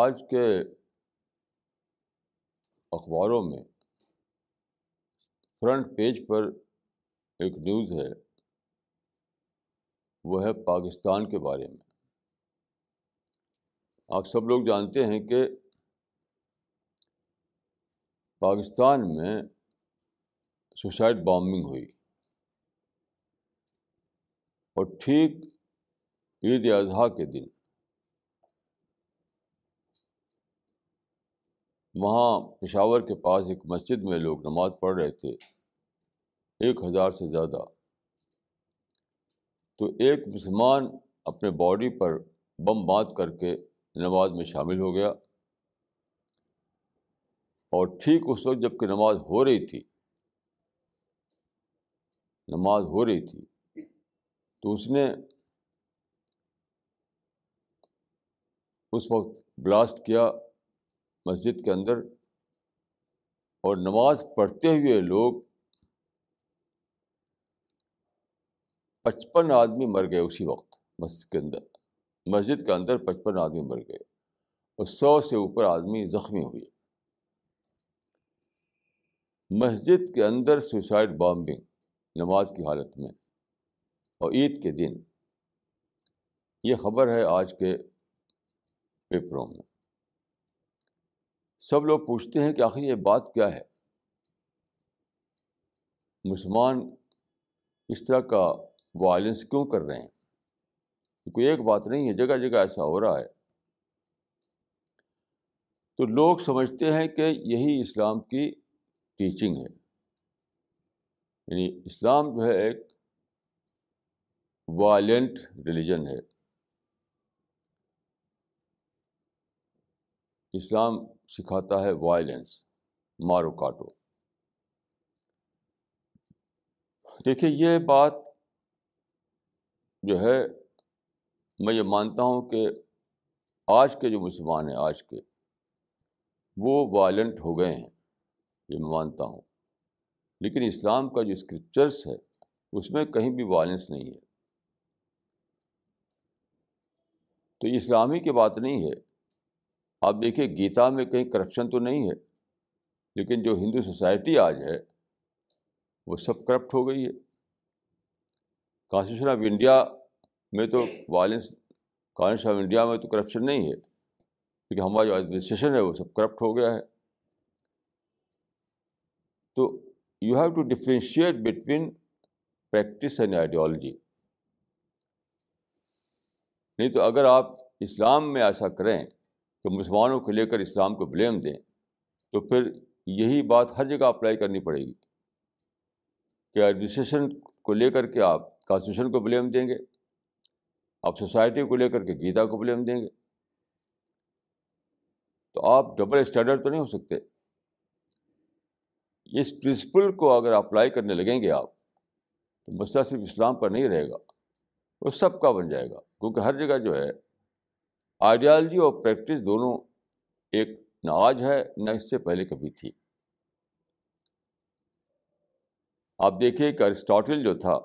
آج کے اخباروں میں فرنٹ پیج پر ایک نیوز ہے۔ وہ ہے پاکستان کے بارے میں۔ آپ سب لوگ جانتے ہیں کہ پاکستان میں سوسائڈ بامبنگ ہوئی۔ اور ٹھیک عید اضحیٰ کے دن وہاں پشاور کے پاس ایک مسجد میں لوگ نماز پڑھ رہے تھے۔ ایک ہزار سے زیادہ۔ تو ایک مسلمان اپنے باڈی پر بم باندھ کر کے نماز میں شامل ہو گیا۔ اور ٹھیک اس وقت جبکہ نماز ہو رہی تھی۔ نماز ہو رہی تھی۔ تو اس نے اس وقت بلاسٹ کیا۔ مسجد کے اندر اور نماز پڑھتے ہوئے لوگ پچپن آدمی مر گئے اسی وقت مسجد کے اندر۔ مسجد کے اندر پچپن آدمی مر گئے اور سو سے اوپر آدمی زخمی ہوئے۔ مسجد کے اندر سوسائڈ بامبنگ نماز کی حالت میں اور عید کے دن۔ یہ خبر ہے آج کے پیپروں میں۔ سب لوگ پوچھتے ہیں کہ آخر یہ بات کیا ہے؟ مسلمان اس طرح کا وائلنس کیوں کر رہے ہیں؟ کوئی ایک بات نہیں ہے، جگہ جگہ ایسا ہو رہا ہے۔ تو لوگ سمجھتے ہیں کہ یہی اسلام کی ٹیچنگ ہے۔ یعنی اسلام جو ہے ایک وائلنٹ ریلیجن ہے۔ اسلام سکھاتا ہے وائلنس مارو کاٹو۔ دیکھیے، یہ بات جو ہے، میں یہ مانتا ہوں کہ آج کے جو مسلمان ہیں، آج کے، وہ وائلنٹ ہو گئے ہیں، یہ میں مانتا ہوں۔ لیکن اسلام کا جو اسکرپچرس ہے، اس میں کہیں بھی وائلنس نہیں ہے۔ تو یہ اسلامی کی بات نہیں ہے۔ آپ دیکھیے گیتا میں کہیں کرپشن تو نہیں ہے، لیکن جو ہندو سوسائٹی آج ہے، وہ سب کرپٹ ہو گئی ہے۔ کانسٹیٹیوشن آف انڈیا میں تو وائلنس کانسٹیٹیوشن آف انڈیا میں تو کرپشن نہیں ہے کیونکہ ہمارا جو ایڈمنسٹریشن ہے، وہ سب کرپٹ ہو گیا ہے۔ تو you have to differentiate between practice and ideology نہیں تو اگر آپ اسلام میں ایسا کریں کہ مسلمانوں کو لے کر اسلام کو بلیم دیں، تو پھر یہی بات ہر جگہ اپلائی کرنی پڑے گی کہ ایڈمنسٹریشن کو لے کر کے آپ کانسٹیٹیوشن کو بلیم دیں گے، آپ سوسائٹی کو لے کر کے گیتا کو بلیم دیں گے۔ تو آپ ڈبل اسٹینڈرڈ تو نہیں ہو سکتے۔ اس پرنسپل کو اگر اپلائی کرنے لگیں گے آپ، تو مسئلہ صرف اسلام پر نہیں رہے گا، وہ سب کا بن جائے گا۔ کیونکہ ہر جگہ جو ہے آئیڈیالوجی اور پریکٹس دونوں ایک نہ آج ہے، نہ اس سے پہلے کبھی تھی۔ آپ دیکھیے کہ ارسٹاٹل جو تھا،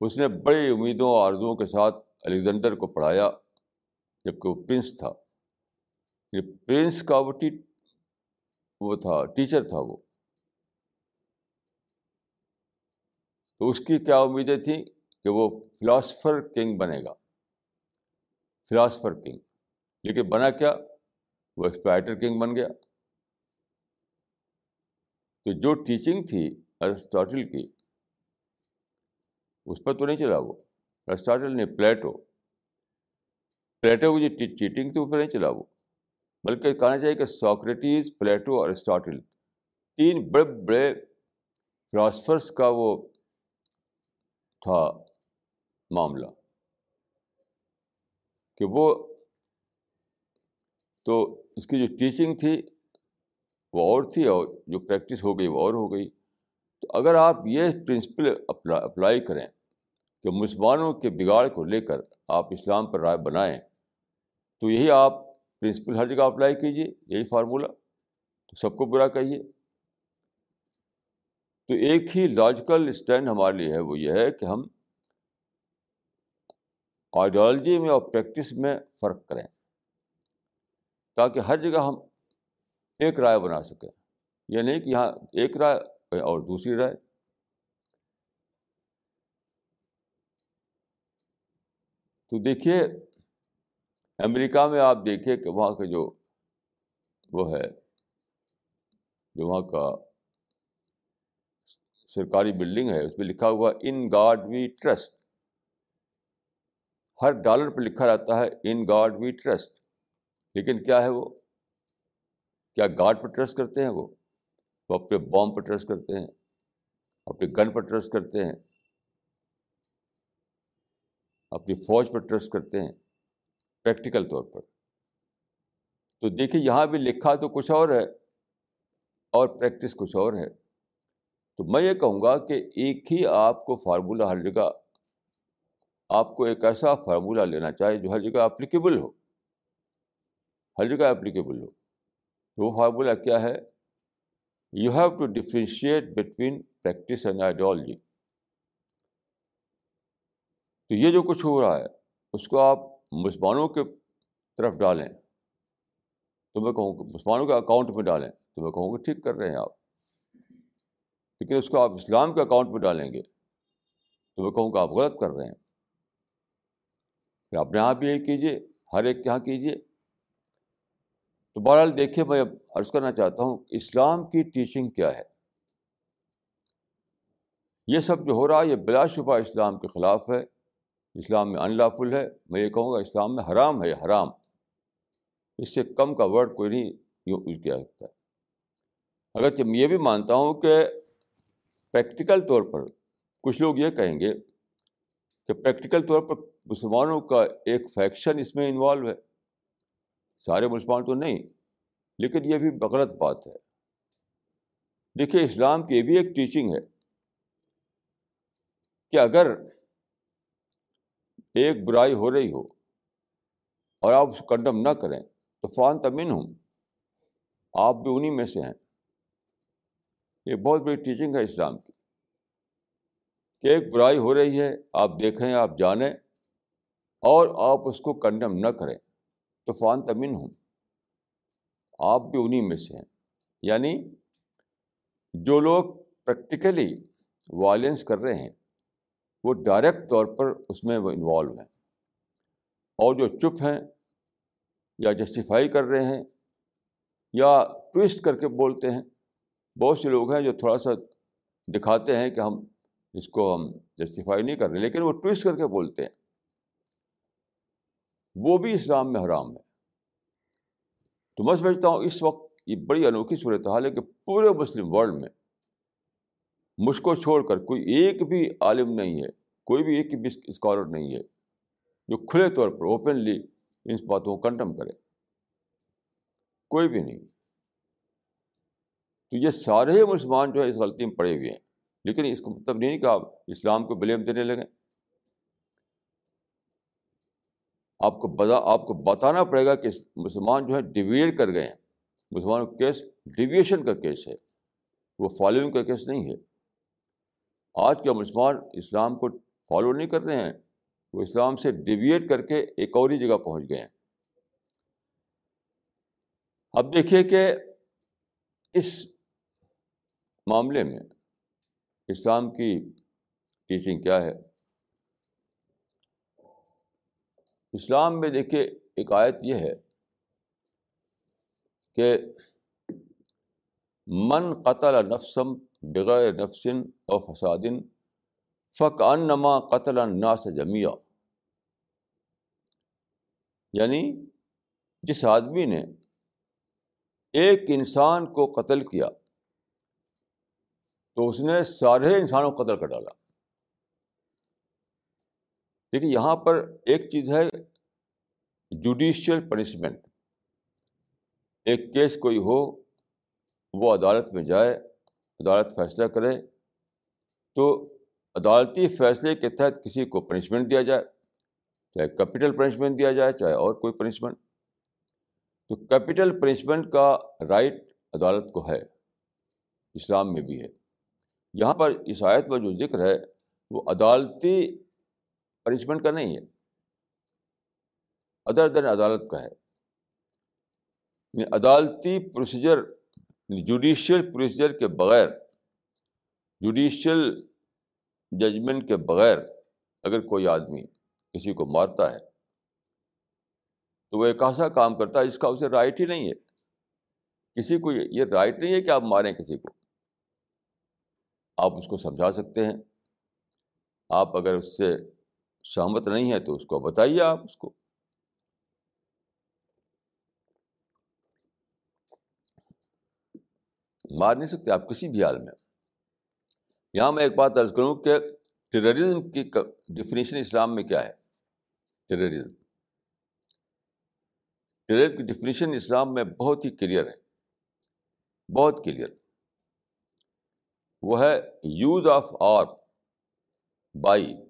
اس نے بڑی امیدوں اور آرزوؤں کے ساتھ الیگزینڈر کو پڑھایا جبکہ وہ پرنس تھا۔ یہ پرنس کا وہ ٹی، وہ تھا، ٹیچر تھا وہ۔ تو اس کی کیا امیدیں تھیں کہ وہ فلاسفر کنگ بنے گا؟ Philosopher king. لیکن بنا کیا؟ وہ ایکسپائٹر کنگ بن گیا۔ تو جو ٹیچنگ تھی ارسٹاٹل کی، اس پر تو نہیں چلا وہ۔ ارسٹاٹل نے پلیٹو پلیٹو کی جو چیٹنگ تھی، اس پر نہیں چلا وہ۔ بلکہ کہنا چاہیے کہ ساکریٹیز پلیٹو اور ارسٹاٹل تین بڑے بڑے فلاسفرس کا وہ تھا معاملہ۔ کہ وہ تو اس کی جو ٹیچنگ تھی وہ اور تھی اور جو پریکٹس ہو گئی وہ اور ہو گئی۔ تو اگر آپ یہ پرنسپل اپلائی کریں کہ مسلمانوں کے بگاڑ کو لے کر آپ اسلام پر رائے بنائیں، تو یہی آپ پرنسپل ہر جگہ اپلائی کیجیے یہی فارمولہ تو سب کو برا کہیے۔ تو ایک ہی لاجیکل اسٹینڈ ہمارے لیے ہے، وہ یہ ہے کہ ہم آئیڈیالوجی میں اور پریکٹس میں فرق کریں۔ تاکہ ہر جگہ ہم ایک رائے بنا سکیں۔ یہ نہیں کہ یہاں ایک رائے اور دوسری رائے۔ تو دیکھیے، امریکہ میں آپ دیکھیے کہ وہاں کا جو وہ ہے، جو وہاں کا سرکاری بلڈنگ ہے، اس پہ لکھا ہوا ان گاڈ وی ٹرسٹ۔ ہر ڈالر پہ لکھا رہتا ہے ان گاڈ وی ٹرسٹ۔ لیکن کیا ہے وہ؟ کیا گاڈ پہ ٹرسٹ کرتے ہیں وہ؟ وہ اپنے بام پہ ٹرسٹ کرتے ہیں، اپنے گن پہ ٹرسٹ کرتے ہیں، اپنی فوج پر ٹرسٹ کرتے ہیں، پریکٹیکل طور پر۔ تو دیکھیے، یہاں بھی لکھا تو کچھ اور ہے اور پریکٹس کچھ اور ہے۔ تو میں یہ کہوں گا کہ ایک ہی آپ کو فارمولہ ہر جگہ آپ کو ایک ایسا فارمولہ لینا چاہیے جو ہر جگہ اپلیکیبل ہو۔ ہر جگہ اپلیکیبل ہو۔ تو وہ فارمولہ کیا ہے؟ You have to differentiate between practice and ideology تو یہ جو کچھ ہو رہا ہے، اس کو آپ مسلمانوں کے طرف ڈالیں۔ تو میں کہوں گا مسلمانوں کے اکاؤنٹ میں ڈالیں۔ تو میں کہوں گا ٹھیک کر رہے ہیں آپ۔ لیکن اس کو آپ اسلام کے اکاؤنٹ میں ڈالیں گے۔ تو میں کہوں گا آپ غلط کر رہے ہیں۔ اپنے یہاں بھی یہی کیجیے، ہر ایک کے یہاں کیجیے۔ تو بہرحال دیکھیے میں اب عرض کرنا چاہتا ہوں، اسلام کی ٹیچنگ کیا ہے؟ یہ سب جو ہو رہا ہے، یہ بلا شبہ اسلام کے خلاف ہے۔ اسلام میں انلافل ہے۔ میں یہ کہوں گا، اسلام میں حرام ہے حرام۔ اس سے کم کا ورڈ کوئی نہیں یوز کیا سکتا اگرچہ میں یہ بھی مانتا ہوں کہ پریکٹیکل طور پر کچھ لوگ یہ کہیں گے کہ پریکٹیکل طور پر مسلمانوں کا ایک فیکشن اس میں انوالو ہے۔ سارے مسلمان تو نہیں، لیکن یہ بھی غلط بات ہے۔ دیکھیے اسلام کی یہ بھی ایک ٹیچنگ ہے کہ اگر ایک برائی ہو رہی ہو اور آپ اس کو کنڈم نہ کریں، تو فان تمن ہوں آپ بھی انہیں میں سے ہیں۔ یہ بہت بڑی ٹیچنگ ہے اسلام کی کہ ایک برائی ہو رہی ہے، آپ دیکھیں، آپ جانیں۔ اور آپ اس کو کنڈم نہ کریں۔ تو فان تمن ہوں۔ آپ بھی انہیں میں سے ہیں۔ یعنی جو لوگ پریکٹیکلی وائلنس کر رہے ہیں، وہ ڈائریکٹ طور پر اس میں وہ انوالو ہیں۔ اور جو چپ ہیں یا جسٹیفائی کر رہے ہیں یا ٹوسٹ کر کے بولتے ہیں، بہت سے لوگ ہیں جو تھوڑا سا دکھاتے ہیں کہ ہم اس کو ہم جسٹیفائی نہیں کر رہے، لیکن وہ ٹوسٹ کر کے بولتے ہیں۔ وہ بھی اسلام میں حرام ہے۔ تو میں سمجھتا ہوں اس وقت یہ بڑی انوکھی صورت حال ہے کہ پورے مسلم ورلڈ میں مجھ کو چھوڑ کر کوئی ایک بھی عالم نہیں ہے، کوئی بھی ایک بھی اسکالر نہیں ہے جو کھلے طور پر اوپنلی ان باتوں کو کنڈم کرے۔ کوئی بھی نہیں۔ تو یہ سارے ہی مسلمان جو ہے اس غلطی میں پڑے ہوئے ہیں۔ لیکن اس کا مطلب نہیں کہ آپ اسلام کو بلیم دینے لگیں آپ کو بتا آپ کو بتانا پڑے گا کہ مسلمان جو ہے ڈیویٹ کر گئے ہیں۔ مسلمانوں کا کیس ڈیویشن کا کیس ہے۔ وہ فالوئنگ کا کیس نہیں ہے۔ آج کے مسلمان اسلام کو فالو نہیں کر رہے ہیں؟ وہ اسلام سے ڈیویٹ کر کے ایک اور ہی جگہ پہنچ گئے ہیں۔ اب دیکھیے کہ اس معاملے میں اسلام کی ٹیچنگ کیا ہے؟ اسلام میں دیکھیے ایک آیت یہ ہے کہ من قتل نفسم بغیر نفسن اور فسادن فق ان نما قتل نا سے جمیا یعنی جس آدمی نے ایک انسان کو قتل کیا تو اس نے سارے انسانوں کو قتل کر ڈالا۔ دیکھیے یہاں پر ایک چیز ہے جوڈیشل پنشمنٹ ایک کیس کوئی ہو، وہ عدالت میں جائے، عدالت فیصلہ کرے، تو عدالتی فیصلے کے تحت کسی کو پنشمنٹ دیا جائے، چاہے کیپٹل پنشمنٹ دیا جائے، چاہے اور کوئی پنشمنٹ تو کیپٹل پنشمنٹ کا رائٹ عدالت کو ہے، اسلام میں بھی ہے۔ یہاں پر اس آیت میں جو ذکر ہے، وہ عدالتی پنشمنٹ کا نہیں ہے۔ ادر دین عدالت کا ہے۔ یعنی عدالتی پروسیجر جوڈیشل پروسیجر کے بغیر جوڈیشل ججمنٹ کے بغیر اگر کوئی آدمی کسی کو مارتا ہے، تو وہ ایک ایسا کام کرتا ہے جس کا اسے رائٹ ہی نہیں ہے۔ کسی کو یہ رائٹ نہیں ہے کہ آپ ماریں کسی کو۔ آپ اس کو سمجھا سکتے ہیں۔ آپ اگر اس سے سہمت نہیں ہے تو اس کو بتائیے آپ اس کو۔ مار نہیں سکتے آپ کسی بھی حال میں۔ یہاں میں ایک بات عرض کروں کہ ٹیررزم کی ڈیفینیشن اسلام میں کیا ہے؟ ٹیررزم۔ ٹیرر کی ڈیفینیشن اسلام میں بہت ہی کلیئر ہے۔ بہت کلیئر وہ ہے use of or by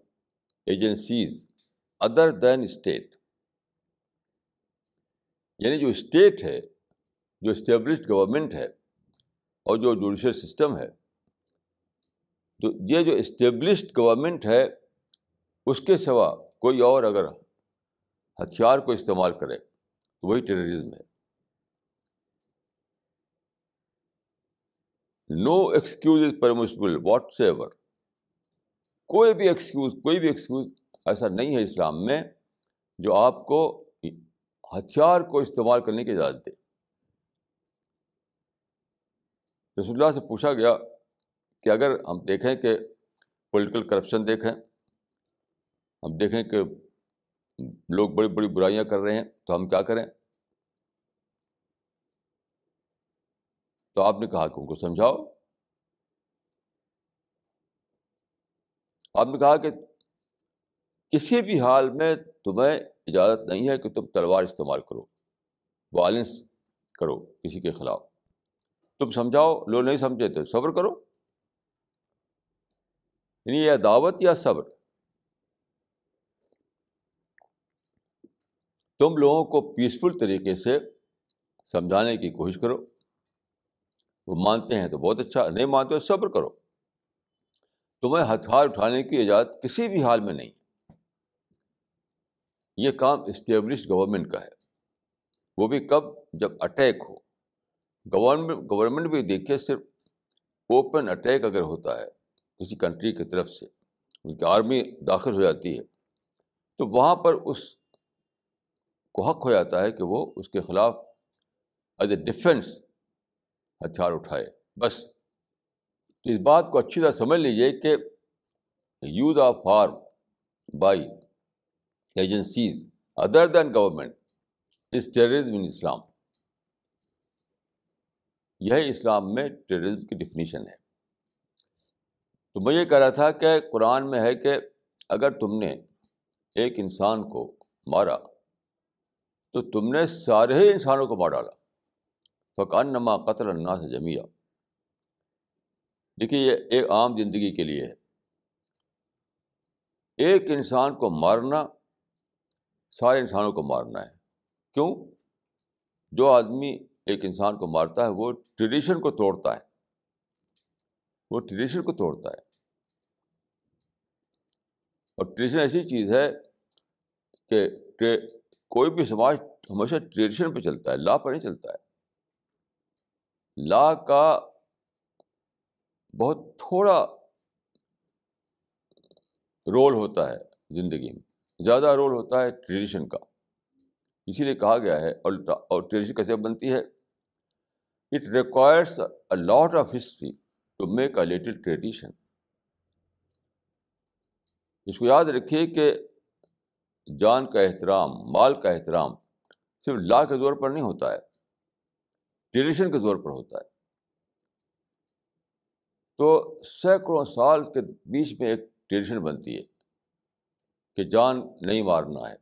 agencies other than state یعنی جو اسٹیٹ ہے، جو اسٹیبلشڈ گورنمنٹ ہے اور جو جوڈیشل سسٹم ہے، تو یہ جو اسٹیبلشڈ گورنمنٹ ہے، اس کے سوا کوئی اور اگر ہتھیار کو استعمال کرے، تو وہی ٹیررزم ہے۔ No excuse is permissible whatsoever کوئی بھی ایکسکیوز کوئی بھی ایکسکیوز ایسا نہیں ہے اسلام میں جو آپ کو ہتھیار کو استعمال کرنے کی اجازت دے۔ رسول اللہ سے پوچھا گیا کہ اگر ہم دیکھیں کہ پولیٹیکل کرپشن دیکھیں، ہم دیکھیں کہ لوگ بڑی بڑی برائیاں کر رہے ہیں، تو ہم کیا کریں؟ تو آپ نے کہا کہ ان کو سمجھاؤ۔ آپ نے کہا کہ کسی بھی حال میں تمہیں اجازت نہیں ہے کہ تم تلوار استعمال کرو وائلنس کرو کسی کے خلاف۔ تم سمجھاؤ، لوگ نہیں سمجھے تو صبر کرو۔ یعنی یہ دعوت یا صبر؟ تم لوگوں کو پیسفل طریقے سے سمجھانے کی کوشش کرو۔ وہ مانتے ہیں تو بہت اچھا نہیں مانتے تو صبر کرو۔ تمہیں ہتھیار اٹھانے کی اجازت کسی بھی حال میں نہیں۔ یہ کام اسٹیبلش گورنمنٹ کا ہے۔ وہ بھی کب؟ جب اٹیک ہو۔ گورنمنٹ گورنمنٹ بھی دیکھیے صرف اوپن اٹیک اگر ہوتا ہے کسی کنٹری کی طرف سے، ان کی آرمی داخل ہو جاتی ہے، تو وہاں پر اس کو حق ہو جاتا ہے کہ وہ اس کے خلاف ایز اے ڈیفینس ہتھیار اٹھائے۔ بس۔ تو اس بات کو اچھی طرح سمجھ لیجیے کہ use of form by agencies other than government is terrorism in Islam. یہی اسلام میں ٹیررزم کی ڈیفینیشن ہے۔ تو میں یہ کہہ رہا تھا کہ قرآن میں ہے کہ اگر تم نے ایک انسان کو مارا تو تم نے سارے ہی انسانوں کو مار ڈالا۔ فقان نما قطر اللہ سے جمیا دیکھیے، یہ ایک عام زندگی کے لیے ہے۔ ایک انسان کو مارنا، سارے انسانوں کو مارنا ہے۔ کیوں؟ جو آدمی ایک انسان کو مارتا ہے، وہ ٹریڈیشن کو توڑتا ہے۔ وہ ٹریڈیشن کو توڑتا ہے۔ اور ٹریڈیشن ایسی چیز ہے کہ کوئی بھی سماج ہمیشہ ٹریڈیشن پہ چلتا ہے، لا پر نہیں چلتا ہے۔ لا کا بہت تھوڑا رول ہوتا ہے زندگی میں۔ زیادہ رول ہوتا ہے ٹریڈیشن کا۔ اسی لیے کہا گیا ہے اور ٹریڈیشن کیسے بنتی ہے؟ It requires a lot of history to make a little tradition اس کو یاد رکھیے کہ جان کا احترام، مال کا احترام صرف لا کے طور پر نہیں ہوتا ہے۔ ٹریڈیشن کے طور پر ہوتا ہے۔ تو سینکڑوں سال کے بیچ میں ایک ٹریڈیشن بنتی ہے کہ جان نہیں مارنا ہے،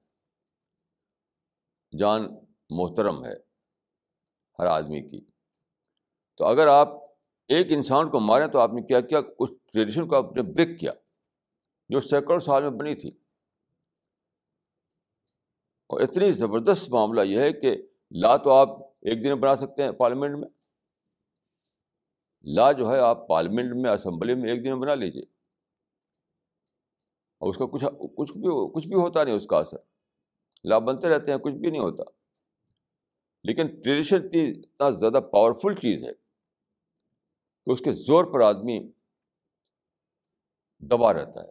جان محترم ہے ہر آدمی کی۔ تو اگر آپ ایک انسان کو ماریں تو آپ نے کیا کیا؟ اس ٹریڈیشن کو آپ نے بریک کیا جو سینکڑوں سال میں بنی تھی۔ اور اتنی زبردست معاملہ یہ ہے کہ لا تو آپ ایک دن بنا سکتے ہیں پارلیمنٹ میں لا جو ہے آپ پارلیمنٹ میں اسمبلی میں ایک دن میں بنا لیجیے اور اس کا کچھ کچھ بھی کچھ بھی ہوتا نہیں اس کا اثر۔ لا بنتے رہتے ہیں، کچھ بھی نہیں ہوتا۔ لیکن ٹریڈیشن اتنا زیادہ پاورفل چیز ہے کہ اس کے زور پر آدمی دبا رہتا ہے۔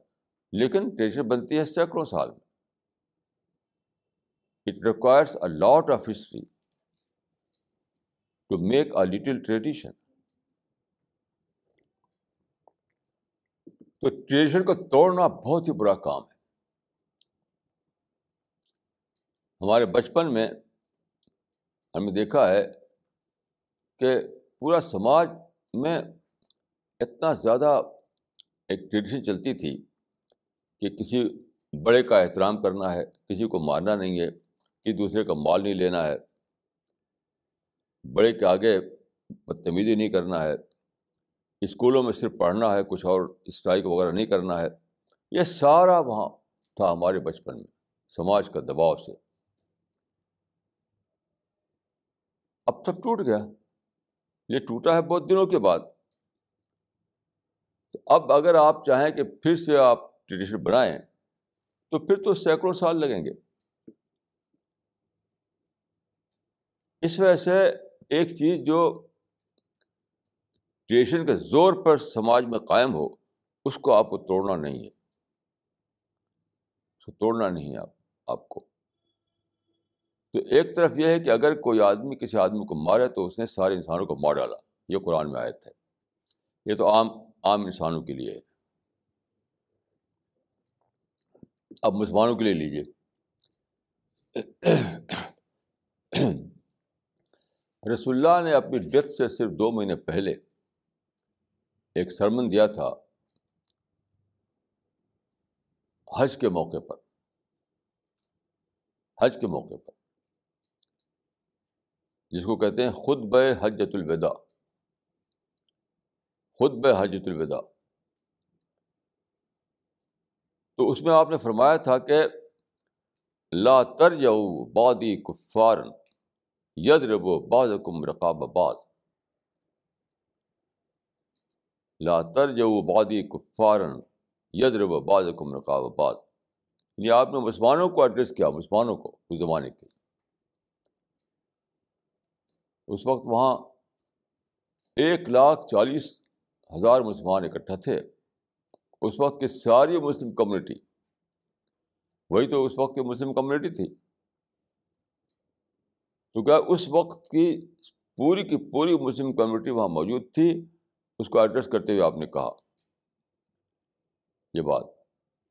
لیکن ٹریڈیشن بنتی ہے سینکڑوں سال میں۔ It requires a lot of history to make a little tradition تو ٹریڈیشن کو توڑنا بہت ہی برا کام ہے۔ ہمارے بچپن میں ہم نے دیکھا ہے کہ پورا سماج میں اتنا زیادہ ایک ٹریڈیشن چلتی تھی کہ کسی بڑے کا احترام کرنا ہے، کسی کو مارنا نہیں ہے، کسی دوسرے کا مال نہیں لینا ہے، بڑے کے آگے بدتمیزی نہیں کرنا ہے۔ اسکولوں میں صرف پڑھنا ہے، کچھ اور اسٹرائک وغیرہ نہیں کرنا ہے۔ یہ سارا وہاں تھا ہمارے بچپن میں، سماج کا دباؤ سے۔ اب سب ٹوٹ گیا۔ یہ ٹوٹا ہے بہت دنوں کے بعد۔ تو اب اگر آپ چاہیں کہ پھر سے آپ ٹریڈیشن بنائیں، تو پھر تو سینکڑوں سال لگیں گے۔ اس وجہ سے ایک چیز جو ٹریڈیشن کے زور پر سماج میں قائم ہو، اس کو آپ کو توڑنا نہیں ہے۔ اس کو توڑنا نہیں ہے آپ آپ کو۔ تو ایک طرف یہ ہے کہ اگر کوئی آدمی کسی آدمی کو مارے تو اس نے سارے انسانوں کو مار ڈالا۔ یہ قرآن میں آیت ہے۔ یہ تو عام عام انسانوں کے لیے ہے۔ اب مسلمانوں کے لیے لیجیے رسول اللہ نے اپنی ڈیتھ سے صرف دو مہینے پہلے ایک سرمن دیا تھا حج کے موقع پر۔ حج کے موقع پر۔ جس کو کہتے ہیں خود بے حجت الوداع۔ خود بے حجت الوداع۔ تو اس میں آپ نے فرمایا تھا کہ لا تر بادی کفارن ید ربو باز کم رقاب باد لا تر بادی کفارن ید رب کم رقاب باد یعنی آپ نے مسلمانوں کو ایڈریس کیا، مسلمانوں کو اس زمانے کے اس وقت وہاں ایک لاکھ چالیس ہزار مسلمان اکٹھا تھے۔ اس وقت کی ساری مسلم کمیونٹی وہی تو اس وقت کی مسلم کمیونٹی تھی۔ تو کیا اس وقت کی پوری کی پوری مسلم کمیونٹی وہاں موجود تھی؟ اس کو ایڈریس کرتے ہوئے آپ نے کہا یہ بات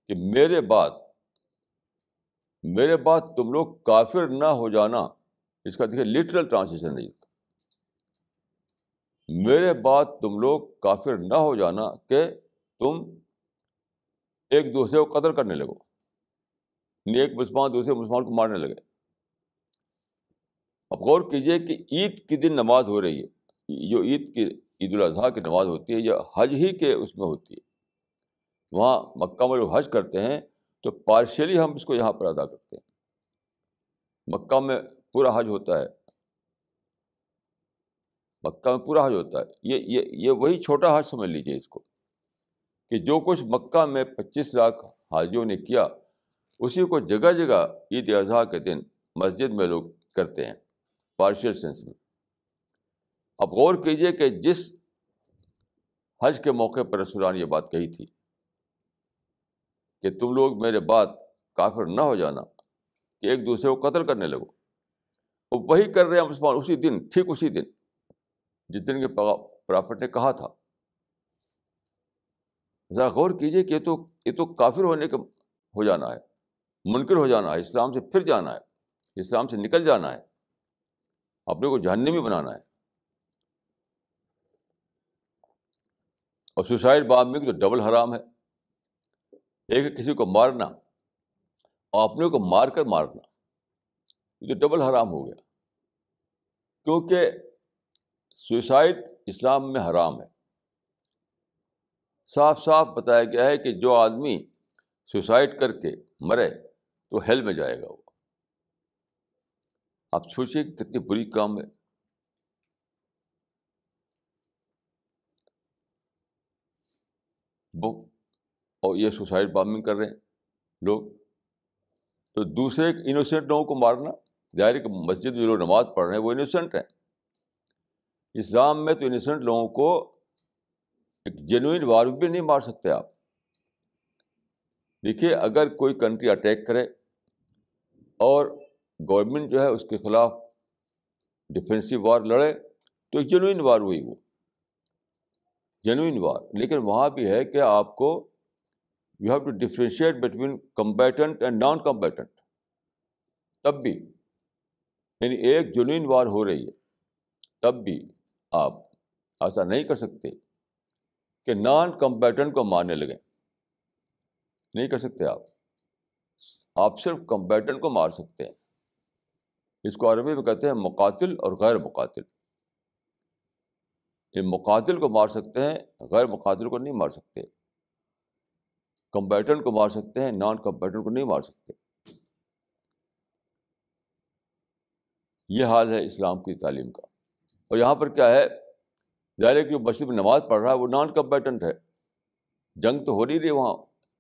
کہ میرے بعد میرے بعد تم لوگ کافر نہ ہو جانا، اس کا دیکھیے لٹرل ٹرانسلیشن نہیں میرے بعد تم لوگ کافر نہ ہو جانا کہ تم ایک دوسرے کو قدر کرنے لگو۔ ایک مسلمان دوسرے مسلمان کو مارنے لگے۔ اب غور کیجیے کہ عید کی دن نماز ہو رہی ہے۔ جو عید کی عید الاضحیٰ کی نماز ہوتی ہے یا حج ہی کے اس میں ہوتی ہے۔ وہاں مکہ میں لوگ حج کرتے ہیں تو پارشلی ہم اس کو یہاں پر ادا کرتے ہیں۔ مکہ میں پورا حج ہوتا ہے۔ مکہ میں پورا حج ہوتا ہے۔ یہ یہ یہ وہی چھوٹا حج سمجھ لیجیے اس کو کہ جو کچھ مکہ میں پچیس لاکھ حاجیوں نے کیا، اسی کو جگہ جگہ عید اضحیٰ کے دن مسجد میں لوگ کرتے ہیں۔ پارشل سینس میں۔ اب غور کیجیے کہ جس حج کے موقع پر رسولان نے یہ بات کہی تھی کہ تم لوگ میرے بات کافر نہ ہو جانا، کہ ایک دوسرے کو قتل کرنے لگو۔ وہ وہی کر رہے ہیں مسلمان اسی دن، ٹھیک اسی دن، جس دن کے پرافٹ نے کہا تھا۔ ذرا غور کیجیے کہ یہ تو یہ تو کافر ہونے کا ہو جانا ہے، منکر ہو جانا ہے، اسلام سے پھر جانا ہے، اسلام سے نکل جانا ہے، اپنے کو جہنمی بنانا ہے۔ اور سوسائڈ بامبنگ تو ڈبل حرام ہے، ایک کسی کو مارنا اور اپنے کو مار کر مارنا، یہ تو ڈبل حرام ہو گیا۔ کیونکہ سوسائڈ اسلام میں حرام ہے۔ صاف صاف بتایا گیا ہے کہ جو آدمی سوسائڈ کر کے مرے تو ہیل میں جائے گا وہ۔ آپ سوچیے کہ کتنی بری کام ہے۔ بک اور یہ سوسائڈ بامبنگ کر رہے ہیں لوگ۔ تو دوسرے انوسینٹ لوگوں کو مارنا، ظاہر کہ مسجد میں لوگ نماز پڑھ رہے ہیں وہ انوسنٹ ہیں۔ اسلام میں تو انوسنٹ لوگوں کو ایک جینوئن وار بھی نہیں مار سکتے آپ۔ دیکھیے، اگر کوئی کنٹری اٹیک کرے اور گورنمنٹ جو ہے اس کے خلاف ڈیفینسو وار لڑے، تو ایک جینوئن وار ہوئی وہ۔ جینوئن وار لیکن وہاں بھی ہے کہ آپ کو you have to differentiate between competent and non competent تب بھی یعنی ایک جنوین وار ہو رہی ہے تب بھی آپ ایسا نہیں کر سکتے کہ نان کمپیٹنٹ کو مارنے لگیں نہیں کر سکتے آپ آپ صرف کمپیٹنٹ کو مار سکتے ہیں اس کو عربی میں کہتے ہیں مقاتل اور غیر مقاتل یہ مقاتل کو مار سکتے ہیں، غیر مقاتل کو نہیں مار سکتے۔ کمپیٹنٹ کو مار سکتے ہیں، نان کمپیٹنٹ کو نہیں مار سکتے۔ یہ حال ہے اسلام کی تعلیم کا۔ اور یہاں پر کیا ہے؟ ظاہر کہ جو مسجد نماز پڑھ رہا ہے، وہ نان کمپیٹنٹ ہے۔ جنگ تو ہو نہیں رہی وہاں،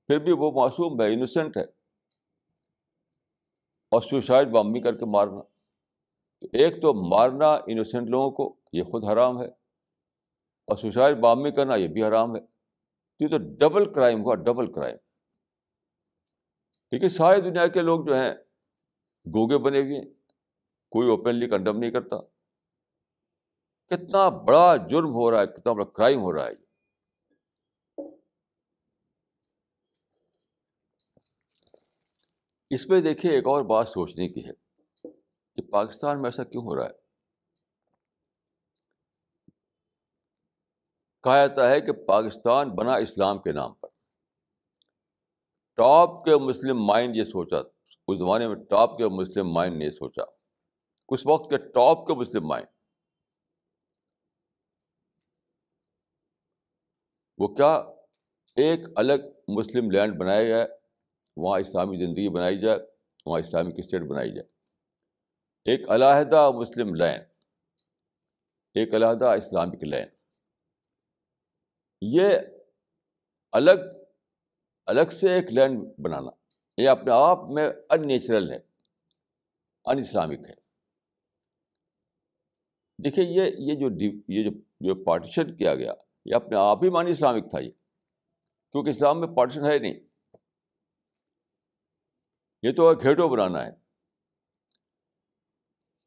پھر بھی وہ معصوم ہے انوسینٹ ہے۔ اور سوسائڈ بامبنگ کر کے مارنا۔ تو ایک تو مارنا انوسینٹ لوگوں کو، یہ خود حرام ہے۔ اور سوسائڈ بامبنگ کرنا یہ بھی حرام ہے۔ تو یہ تو ڈبل کرائم ہوا ڈبل کرائم لیکن ساری دنیا کے لوگ جو ہیں، گوگے بنے ہوئے ہیں۔ کوئی اوپنلی کنڈم نہیں کرتا۔ کتنا بڑا جرم ہو رہا ہے، کتنا بڑا کرائم ہو رہا ہے۔ اس میں دیکھیے ایک اور بات سوچنے کی ہے کہ پاکستان میں ایسا کیوں ہو رہا ہے؟ کہا جاتا ہے کہ پاکستان بنا اسلام کے نام پر۔ ٹاپ کے مسلم مائنڈ یہ سوچا، اس زمانے میں ٹاپ کے مسلم مائنڈ نے یہ سوچا۔ اس وقت کے ٹاپ کے مسلم مائنڈ، وہ کیا ایک الگ مسلم لینڈ بنایا جائے، وہاں اسلامی زندگی بنائی جائے، وہاں اسلامک اسٹیٹ بنائی جائے۔ ایک علیحدہ مسلم لین ایک علیحدہ اسلامک لین یہ الگ الگ سے ایک لینڈ بنانا، یہ اپنے آپ میں ان نیچرل ہے ان اسلامک ہے۔ دیکھیے، یہ یہ جو یہ جو جو پارٹیشن کیا گیا، یہ اپنے آپ ہی مانی اسلامک تھا یہ، کیونکہ اسلام میں پارٹیشن ہے نہیں۔ یہ تو گھیٹو بنانا ہے۔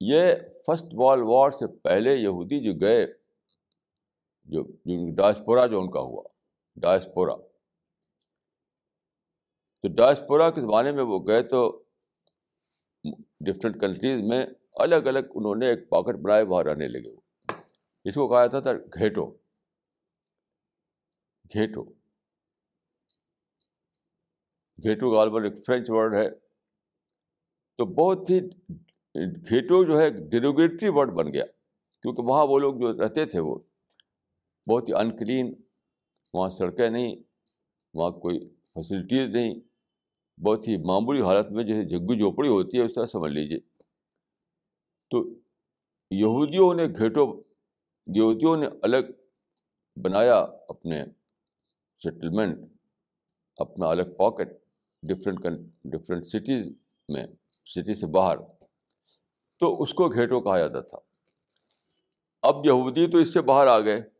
یہ فسٹ ورلڈ وار سے پہلے یہودی جو گئے جو ڈاسپورا جو ان کا ہوا ڈاسپورا تو ڈاسپورا کے زمانے میں وہ گئے تو ڈفرینٹ کنٹریز میں الگ الگ انہوں نے ایک پاکٹ بنائے باہر آنے لگے۔ وہ اس کو کہا جاتا تھا گھیٹو۔ گھیٹو۔ گھیٹو غالباً ایک فرینچ ورڈ ہے۔ تو بہت ہی گھیٹو جو ہے ڈیروگیٹری ورڈ بن گیا۔ کیونکہ وہاں وہ لوگ جو رہتے تھے وہ بہت ہی انکلین وہاں سڑکیں نہیں، وہاں کوئی فیسلٹیز نہیں۔ بہت ہی معمولی حالت میں جیسے جھگو جھوپڑی ہوتی ہے، اس طرح سمجھ لیجیے تو یہودیوں نے گھیٹو یہودیوں نے الگ بنایا اپنے سیٹلمنٹ اپنا الگ پاکٹ ڈفرینٹ ڈفرینٹ سٹیز میں سٹی سے باہر۔ تو اس کو گھیٹو کہا جاتا تھا۔ اب یہودی تو اس سے باہر آ گئے۔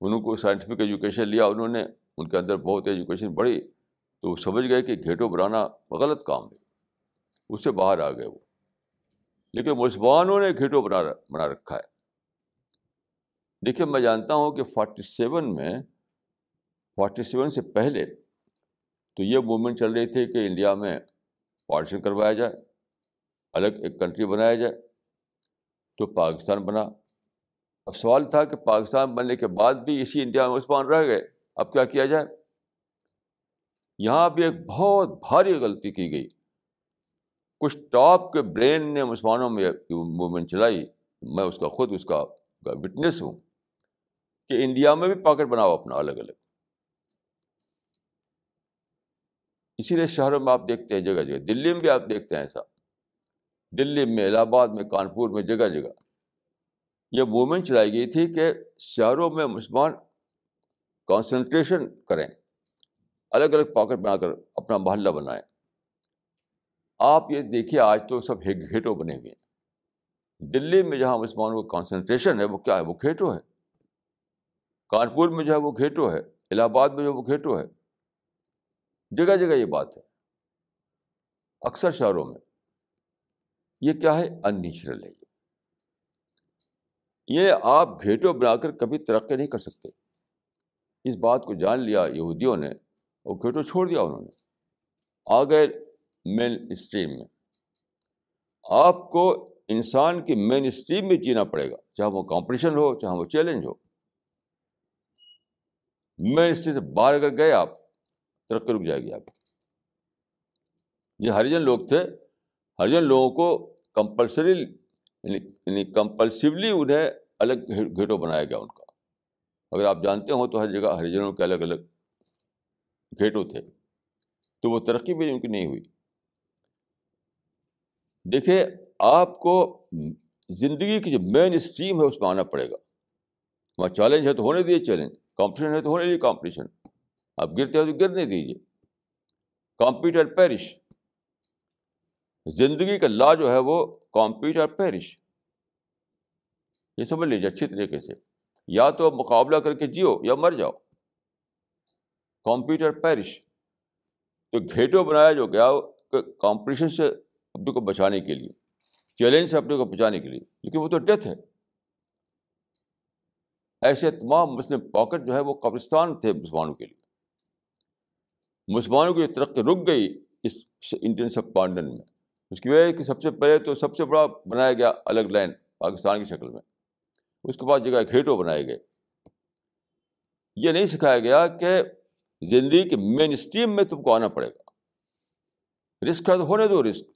انہوں کو سائنٹیفک ایجوکیشن لیا، انہوں نے، ان کے اندر بہت ایجوکیشن بڑھی، تو وہ سمجھ گئے کہ گھیٹو بنانا غلط کام ہے۔ اس سے باہر آ گئے وہ۔ لیکن مسلمانوں نے گھیٹو بنا بنا رکھا ہے۔ دیکھیے، میں جانتا ہوں کہ فورٹی سیون میں فورٹی سیون سے پہلے تو یہ موومنٹ چل رہی تھی کہ انڈیا میں پارٹیشن کروایا جائے، الگ ایک کنٹری بنایا جائے، تو پاکستان بنا۔ اب سوال تھا کہ پاکستان بننے کے بعد بھی اسی انڈیا میں مسلمان رہ گئے، اب کیا کیا جائے؟ یہاں بھی ایک بہت بھاری غلطی کی گئی۔ کچھ ٹاپ کے برین نے مسلمانوں میں موومنٹ چلائی، میں اس کا خود اس کا وٹنس ہوں کہ انڈیا میں بھی پاکٹ بناؤ اپنا الگ الگ۔ اسی لیے شہروں میں آپ دیکھتے ہیں جگہ جگہ، دلی میں بھی آپ دیکھتے ہیں ایسا۔ دلی میں، الہ آباد میں، کانپور میں، جگہ جگہ۔ یہ موومنٹ چلائی گئی تھی کہ شہروں میں مسلمان کانسنٹریشن کریں، الگ الگ پاکٹ بنا کر اپنا محلہ بنائیں۔ آپ یہ دیکھیے، آج تو سب گھیٹو بنے ہوئے ہیں۔ دلی میں جہاں مسلمانوں کا کانسنٹریشن ہے، وہ کیا ہے؟ وہ گھیٹو ہے۔ کانپور میں جو ہے، وہ گھیٹو ہے۔ الہ آباد میں جو وہ گھیٹو ہے۔ جگہ جگہ یہ بات ہے۔ اکثر شہروں میں یہ کیا ہے؟ ان نیچرل ہے یہ۔ یہ آپ گھیٹو بنا کر کبھی ترقی نہیں کر سکتے۔ اس بات کو جان لیا یہودیوں نے وہ گھیٹو چھوڑ دیا انہوں نے۔ آ گئے مین اسٹریم میں۔ آپ کو انسان کی مین اسٹریم میں جینا پڑے گا، چاہے وہ کمپٹیشن ہو، چاہے وہ چیلنج ہو۔ مین اسٹریم سے باہر اگر گئے آپ، ترقی رک جائے گی آپ کی۔ یہ ہریجن لوگ تھے، ہریجن لوگوں کو کمپلسری یعنی, یعنی کمپلسولی انہیں الگ گھیٹو بنایا گیا ان کا۔ اگر آپ جانتے ہوں تو ہر جگہ ہریجنوں کے الگ الگ گھیٹو تھے۔ تو وہ ترقی بھی ان کی نہیں ہوئی۔ دیکھیے آپ کو زندگی کی جو مین اسٹریم ہے، اس میں آنا پڑے گا۔ وہاں چیلنج ہے تو ہونے دیجیے چیلنج کمپٹیشن ہے تو ہونے دیجیے کمپٹیشن آپ گرتے ہو تو گرنے دیجیے کمپیوٹر پیرش زندگی کا لا جو ہے وہ کمپیوٹر پیرش یہ سمجھ لیجیے اچھی طریقے سے۔ یا تو مقابلہ کر کے جیو یا مر جاؤ۔ کمپیوٹر پیرش تو گھیٹو بنایا جو گیا کمپٹیشن سے اپنے کو بچانے کے لیے۔ چیلنج سے اپنے کو بچانے کے لیے۔ لیکن وہ تو ڈیتھ ہے۔ ایسے تمام مسلم پاکٹ جو ہے وہ قبرستان تھے مسلمانوں کے لیے۔ مسلمانوں کی ترقی رک گئی اس انڈین سب کانٹن میں۔ اس کی وجہ کہ سب سے پہلے تو سب سے بڑا بنایا گیا الگ لائن پاکستان کی شکل میں۔ اس کے بعد جگہ گھیٹو بنائے گئے۔ یہ نہیں سکھایا گیا کہ زندگی کے مین اسٹریم میں تم کو آنا پڑے گا۔ رسک ہے تو ہونے دو رسک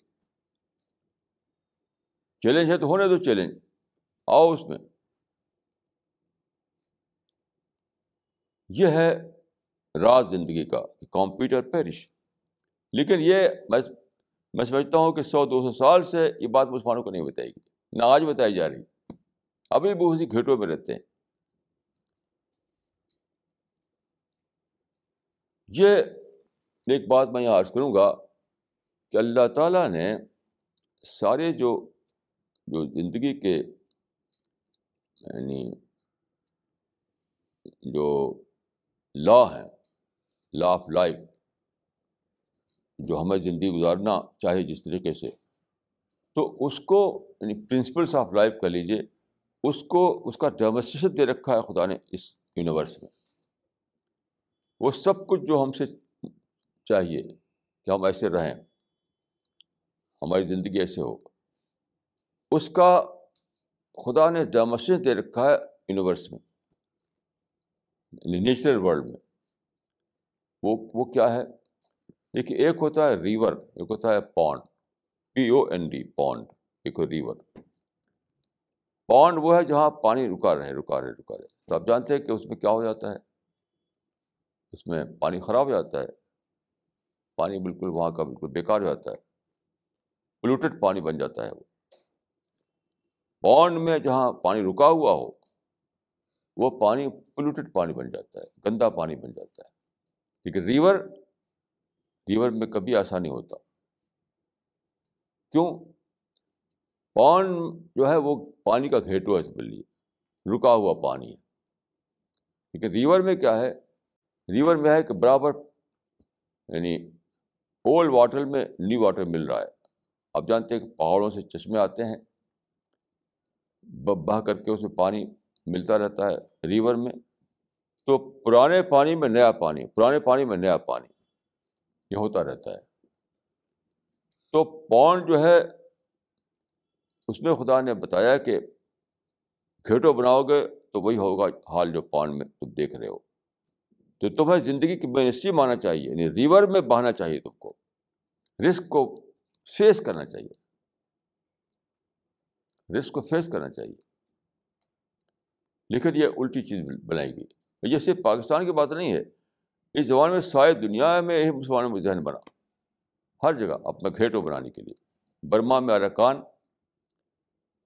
چیلنج ہے تو ہونے دو چیلنج آؤ اس میں۔ یہ ہے راز زندگی کا کمپیوٹر پیرش لیکن یہ میں میں سمجھتا ہوں کہ سو دو سو سال سے یہ بات مسلمانوں کو نہیں بتائی گی نہ آج بتائی جا رہی۔ ابھی بھی اسی گھیٹوں میں رہتے ہیں۔ یہ ایک بات میں یہاں عرض کروں گا کہ اللہ تعالیٰ نے سارے جو جو زندگی کے یعنی جو لا ہیں، لا آف لائف جو ہمیں زندگی گزارنا چاہیے جس طریقے سے، تو اس کو یعنی پرنسپلس آف لائف کر لیجیے اس کو، اس کا ڈیمونسٹریشن دے رکھا ہے خدا نے اس یونیورس میں۔ وہ سب کچھ جو ہم سے چاہیے کہ ہم ایسے رہیں، ہماری زندگی ایسے ہو، اس کا خدا نے ڈیمونسٹریشن دے رکھا ہے یونیورس میں یعنی نیچرل ورلڈ میں۔ وہ وہ کیا ہے؟ دیکھیے ایک ہوتا ہے ریور ایک ہوتا ہے pond P O N D pond ایک ریور پونڈ وہ ہے جہاں پانی رکا رہے رکا رہے رکا رہے۔ تو آپ جانتے ہیں کہ اس میں کیا ہو جاتا ہے؟ اس میں پانی خراب ہو جاتا ہے۔ پانی بالکل وہاں کا بالکل بیکار ہو جاتا ہے۔ پولوٹیڈ پانی بن جاتا ہے وہ۔ پونڈ میں جہاں پانی رکا ہوا ہو، وہ پانی پولوٹیڈ پانی بن جاتا ہے، گندا پانی بن جاتا ہے۔ لیکن ریور ریور میں کبھی ایسا نہیں ہوتا۔ کیوں؟ پان جو ہے وہ پانی کا گھیٹو ہے اس لیے، رکا ہوا پانی ہے۔ لیکن ریور میں کیا ہے؟ ریور میں ہے کہ برابر یعنی اولڈ واٹر میں نیو واٹر مل رہا ہے۔ آپ جانتے ہیں کہ پہاڑوں سے چشمے آتے ہیں بہا کر کے اس میں پانی ملتا رہتا ہے ریور میں۔ تو پرانے پانی میں نیا پانی، پرانے پانی میں نیا پانی۔ یہ ہوتا رہتا ہے۔ تو پون جو ہے، اس میں خدا نے بتایا کہ گھیٹو بناؤ گے تو وہی ہوگا حال جو پان میں تم دیکھ رہے ہو۔ تو تمہیں زندگی کی بینسٹی ماننا چاہیے یعنی ریور میں بہنا چاہیے تم کو۔ رسک کو فیس کرنا چاہیے۔ رسک کو فیس کرنا چاہیے۔ لیکن یہ الٹی چیز بنائی گئی۔ یہ صرف پاکستان کی بات نہیں ہے اس زبان میں ساری دنیا میں یہی مسلمانوں میں ذہن بنا۔ ہر جگہ اپنا گھیٹو بنانے کے لیے۔ برما میں ارکان،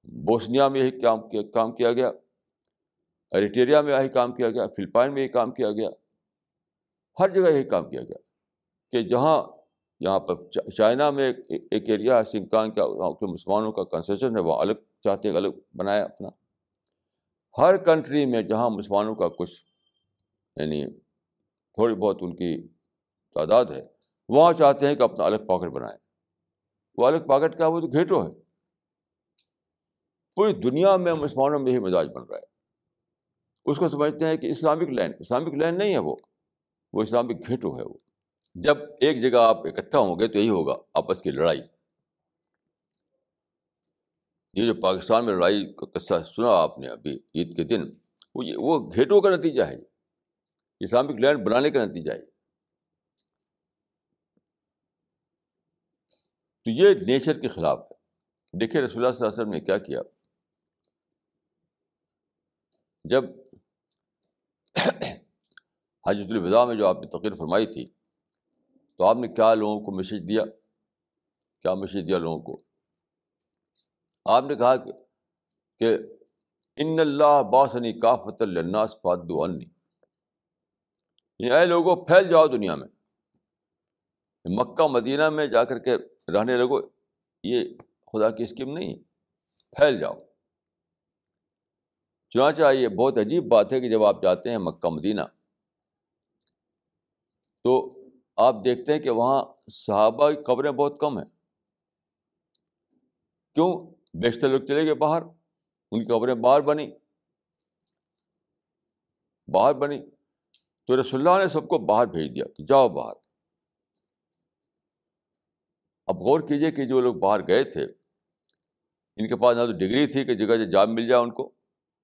بوسنیا میں یہی کام کیا کام کیا گیا۔ ایریٹیریا میں یہی کام کیا گیا۔ فلپائن میں یہی کام کیا گیا۔ ہر جگہ یہی کام کیا گیا کہ جہاں یہاں پر چائنا میں ایک ایریا ہے سنکان کا، وہاں کے مسلمانوں کا کنسیشن ہے وہ الگ چاہتے ہیں، الگ بنایا اپنا۔ ہر کنٹری میں جہاں مسلمانوں کا کچھ یعنی تھوڑی بہت ان کی تعداد ہے، وہاں چاہتے ہیں کہ اپنا الگ پاکٹ بنائیں۔ وہ الگ پاکٹ کیا وہ تو گھیٹو ہے۔ پوری دنیا میں مسلمانوں میں ہی مزاج بن رہا ہے۔ اس کو سمجھتے ہیں کہ اسلامک لینڈ اسلامک لینڈ نہیں ہے وہ وہ اسلامک گھیٹو ہے وہ۔ جب ایک جگہ آپ اکٹھا ہوں گے تو یہی ہوگا، آپس کی لڑائی۔ یہ جو پاکستان میں لڑائی کا قصہ سنا آپ نے ابھی عید کے دن، وہ وہ گھیٹوں کا نتیجہ ہے۔ اسلامک لینڈ بنانے کا نتیجہ ہے۔ تو یہ نیچر کے خلاف ہے۔ دیکھیے رسول اللہ صلی اللہ علیہ وسلم نے کیا کیا؟ جب حجت الوداع میں جو آپ نے تقریر فرمائی تھی، تو آپ نے کیا لوگوں کو میسیج دیا؟ کیا میسیج دیا لوگوں کو؟ آپ نے کہا کہ ان اللہ باسنی کافت الناس فادو انی اے لوگوں، پھیل جاؤ دنیا میں۔ مکہ، مدینہ میں جا کر کے رہنے لگو، یہ خدا کی اسکیم نہیں ہے۔ پھیل جاؤ۔ چنانچہ یہ بہت عجیب بات ہے کہ جب آپ جاتے ہیں مکہ، مدینہ، تو آپ دیکھتے ہیں کہ وہاں صحابہ کی قبریں بہت کم ہیں۔ کیوں؟ بیشتر لوگ چلے گئے باہر، ان کی قبریں باہر بنی باہر بنی تو رسول اللہ نے سب کو باہر بھیج دیا کہ جاؤ باہر اب غور کیجیے کہ جو لوگ باہر گئے تھے، ان کے پاس نہ تو ڈگری تھی کہ جگہ جاب مل جائے ان کو۔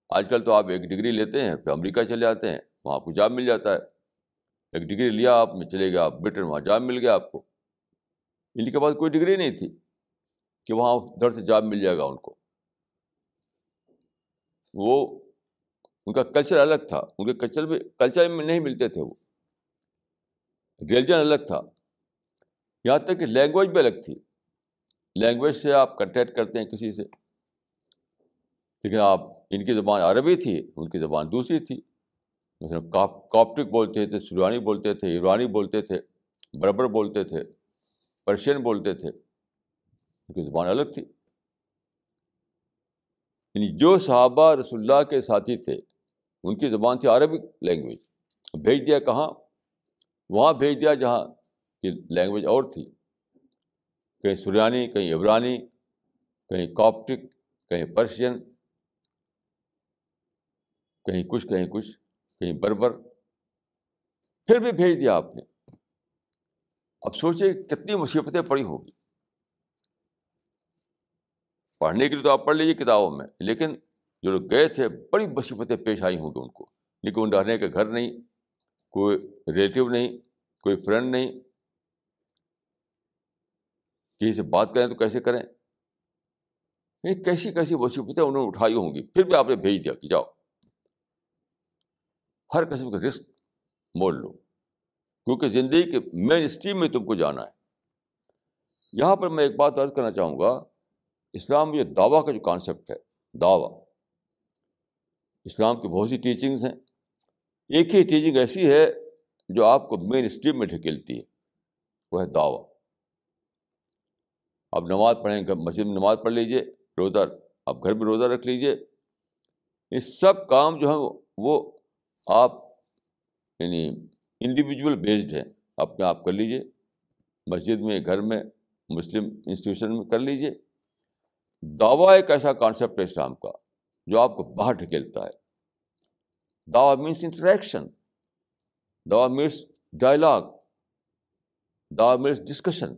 آج کل تو آپ ایک ڈگری لیتے ہیں، پھر امریکہ چلے جاتے ہیں، وہاں آپ کو جاب مل جاتا ہے۔ ایک ڈگری لیا آپ، میں چلے گیا آپ بریٹن وہاں جاب مل گیا آپ کو۔ ان کے پاس کوئی ڈگری نہیں تھی کہ وہاں در سے جاب مل جائے گا ان کو۔ وہ ان کا کلچر الگ تھا، ان کے کلچر میں کلچر میں نہیں ملتے تھے وہ۔ ریلیجن الگ تھا۔ یہاں تک کہ لینگویج بھی الگ تھی۔ لینگویج سے آپ کنٹیکٹ کرتے ہیں کسی سے۔ لیکن آپ، ان کی زبان عربی تھی، ان کی زبان دوسری تھی۔ مثلاً کاپٹک بولتے تھے سلوانی بولتے تھے، ایرانی بولتے تھے بربر بولتے تھے، پرشین بولتے تھے۔ ان کی زبان الگ تھی۔ یعنی جو صحابہ رسول اللہ کے ساتھی تھے ان کی زبان تھی عربک لینگویج بھیج دیا کہاں؟ وہاں بھیج دیا جہاں کی لینگویج اور تھی۔ کہیں سریانی، کہیں عبرانی، کہیں کاپٹک کہیں پرشین کہیں کچھ کہیں کچھ، کہیں بربر۔ پھر بھی بھیج دیا آپ نے۔ اب سوچے کتنی مصیبتیں پڑی ہوگی۔ پڑھنے کے لیے تو آپ پڑھ لیجیے کتابوں میں، لیکن جو لوگ گئے تھے، بڑی مصیبتیں پیش آئی ہوں گی ان کو۔ لیکن ان رہنے کا گھر نہیں، کوئی ریلیٹیو نہیں، کوئی فرینڈ نہیں۔ کسی سے بات کریں تو کیسے کریں؟ کیسی کیسی مصیبتیں انہوں نے اٹھائی ہوں گی؟ پھر بھی آپ نے بھیج دیا کہ جاؤ۔ ہر قسم کا رسک مول لو۔ کیونکہ زندگی کے مین اسٹریم میں تم کو جانا ہے۔ یہاں پر میں ایک بات عرض کرنا چاہوں گا، اسلام میں جو دعویٰ کا جو کانسیپٹ ہے، دعویٰ۔ اسلام کی بہت سی ٹیچنگس ہیں۔ ایک ہی ٹیچنگ ایسی ہے جو آپ کو مین اسٹریم میں ڈھکیلتی ہے، وہ ہے دعویٰ۔ آپ نماز پڑھیں گے، مسجد میں نماز پڑھ لیجیے روزہ، آپ گھر میں روزہ رکھ لیجیے یہ سب کام جو ہیں وہ آپ یعنی انڈیویجول بیسڈ ہیں۔ اپنے آپ کر لیجیے مسجد میں، گھر میں، مسلم انسٹیٹیوشن میں کر لیجیے دعویٰ ایک ایسا کانسیپٹ ہے اسلام کا جو آپ کو باہر ڈھکیلتا ہے۔ دعویٰ مینس انٹریکشن دعویٰ مینس ڈائلاگ دعویٰ مینس ڈسکشن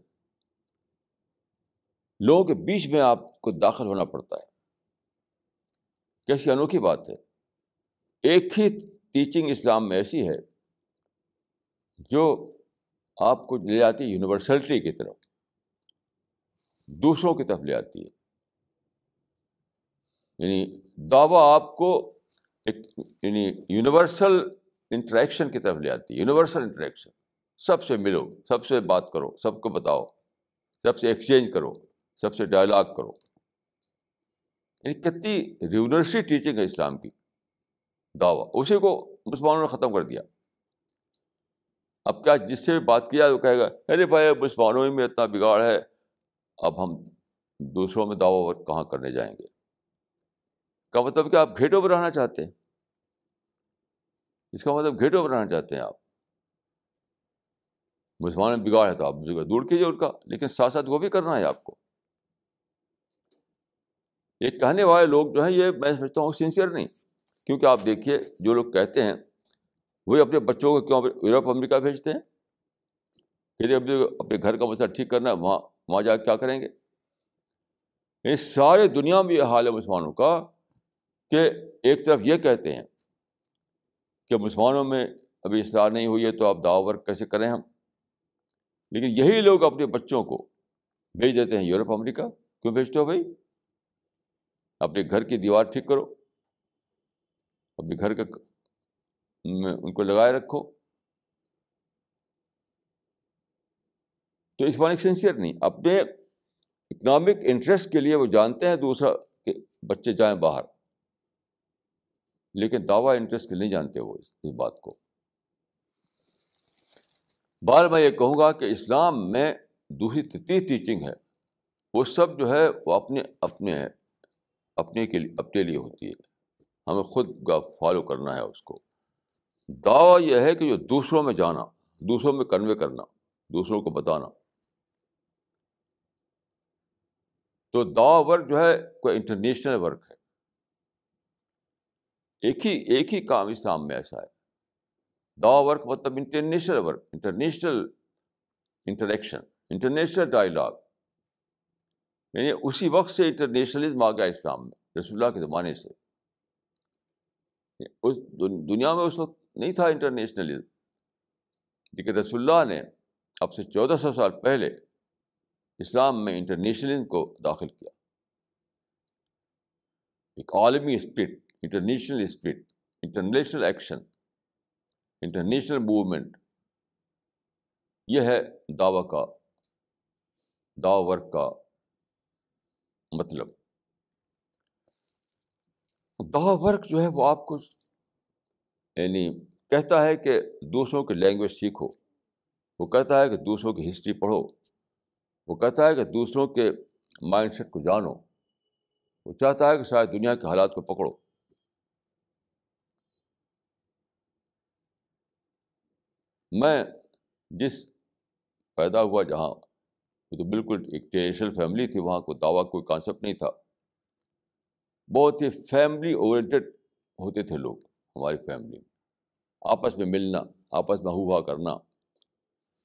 لوگوں کے بیچ میں آپ کو داخل ہونا پڑتا ہے۔ کیسی انوکھی بات ہے۔ ایک ہی ٹیچنگ اسلام میں ایسی ہے جو آپ کو لے جاتی ہے یونیورسلٹی کی طرف۔ دوسروں کی طرف لے آتی ہے۔ یعنی دعویٰ آپ کو ایک یعنی یونیورسل انٹریکشن کی طرف لے آتی ہے، یونیورسل انٹریکشن۔ سب سے ملو، سب سے بات کرو، سب کو بتاؤ، سب سے ایکسچینج کرو، سب سے ڈائلاگ کرو۔ یعنی کتنی ریونرسی ٹیچنگ ہے اسلام کی۔ دعویٰ، اسی کو مسلمانوں نے ختم کر دیا۔ اب کیا جس سے بھی بات کیا وہ کہے گا، ارے بھائی مسلمانوں میں اتنا بگاڑ ہے، اب ہم دوسروں میں دعوی کہاں کرنے جائیں گے؟ کا مطلب کہ آپ گھیٹوں پر رہنا چاہتے ہیں۔ اس کا مطلب گھیٹوں پر رہنا چاہتے ہیں آپ۔ مسلمان میں بگاڑ ہے تو آپ دور کیجیے ان کا، لیکن ساتھ ساتھ وہ بھی کرنا ہے آپ کو۔ یہ کہنے والے لوگ جو ہیں، یہ میں سمجھتا ہوں سنسیئر نہیں، کیونکہ آپ دیکھیے جو لوگ کہتے ہیں وہی اپنے بچوں کو کیوں یورپ، امریکہ بھیجتے ہیں؟ کہ اپنے گھر کا مسئلہ ٹھیک کرنا ہے، وہاں وہاں جا کے کیا کریں گے؟ اس سارے دنیا میں یہ حال ہے مسلمانوں کا۔ کہ ایک طرف یہ کہتے ہیں کہ مسلمانوں میں ابھی اصلاح نہیں ہوئی ہے تو آپ دعوت کیسے کریں ہم؟ لیکن یہی لوگ اپنے بچوں کو بھیج دیتے ہیں، یورپ، امریکہ، کیوں بھیجتے ہو بھائی؟ اپنے گھر کی دیوار ٹھیک کرو، اپنے گھر کا میں ان کو لگائے رکھو۔ تو اس بار سینسیئر نہیں، اپنے اکنامک انٹرسٹ کے لیے وہ جانتے ہیں، دوسرا کہ بچے جائیں باہر۔ لیکن دعویٰ انٹرسٹ کے نہیں جانتے وہ اس بات کو۔ بار میں یہ کہوں گا کہ اسلام میں دوسری تیسری ٹیچنگ ہے۔ وہ سب جو ہے وہ اپنے اپنے ہے اپنے کے لیے اپنے لیے ہوتی ہے۔ ہمیں خود کا فالو کرنا ہے اس کو۔ دعویٰ یہ ہے کہ جو دوسروں میں جانا، دوسروں میں کنوے کرنا، دوسروں کو بتانا۔ تو دعا ورک جو ہے کوئی انٹرنیشنل ورک ہے۔ ایک ہی ایک ہی کام اسلام میں ایسا ہے۔ دعا ورک مطلب international work, international interaction, international dialogue یعنی اسی وقت سے انٹرنیشنلزم آ گیا اسلام میں، رسول اللہ کے زمانے سے۔ اس دنیا میں اس وقت نہیں تھا انٹرنیشنلزم۔ لیکن رسول اللہ نے اب سے چودہ سو سال پہلے اسلام میں انٹرنیشنلزم کو داخل کیا۔ ایک عالمی spirit. International spirit international action international movement یہ ہے دعوی کا دعو ورک کا مطلب۔ دعو ورک جو ہے وہ آپ کو یعنی کہتا ہے کہ دوسروں کی لینگویج سیکھو۔ وہ کہتا ہے کہ دوسروں کی ہسٹری پڑھو۔ وہ کہتا ہے کہ دوسروں کے مائنڈ سیٹ کو جانو۔ وہ چاہتا ہے کہ شاید دنیا کے حالات کو پکڑو۔ میں جس پیدا ہوا جہاں، وہ تو بالکل ایک ٹریڈیشنل فیملی تھی، وہاں کو دعویٰ، کوئی کانسیپٹ نہیں تھا۔ بہت ہی فیملی اورینٹیڈ ہوتے تھے لوگ ہماری فیملی میں۔ آپس میں ملنا، آپس میں ہوا کرنا،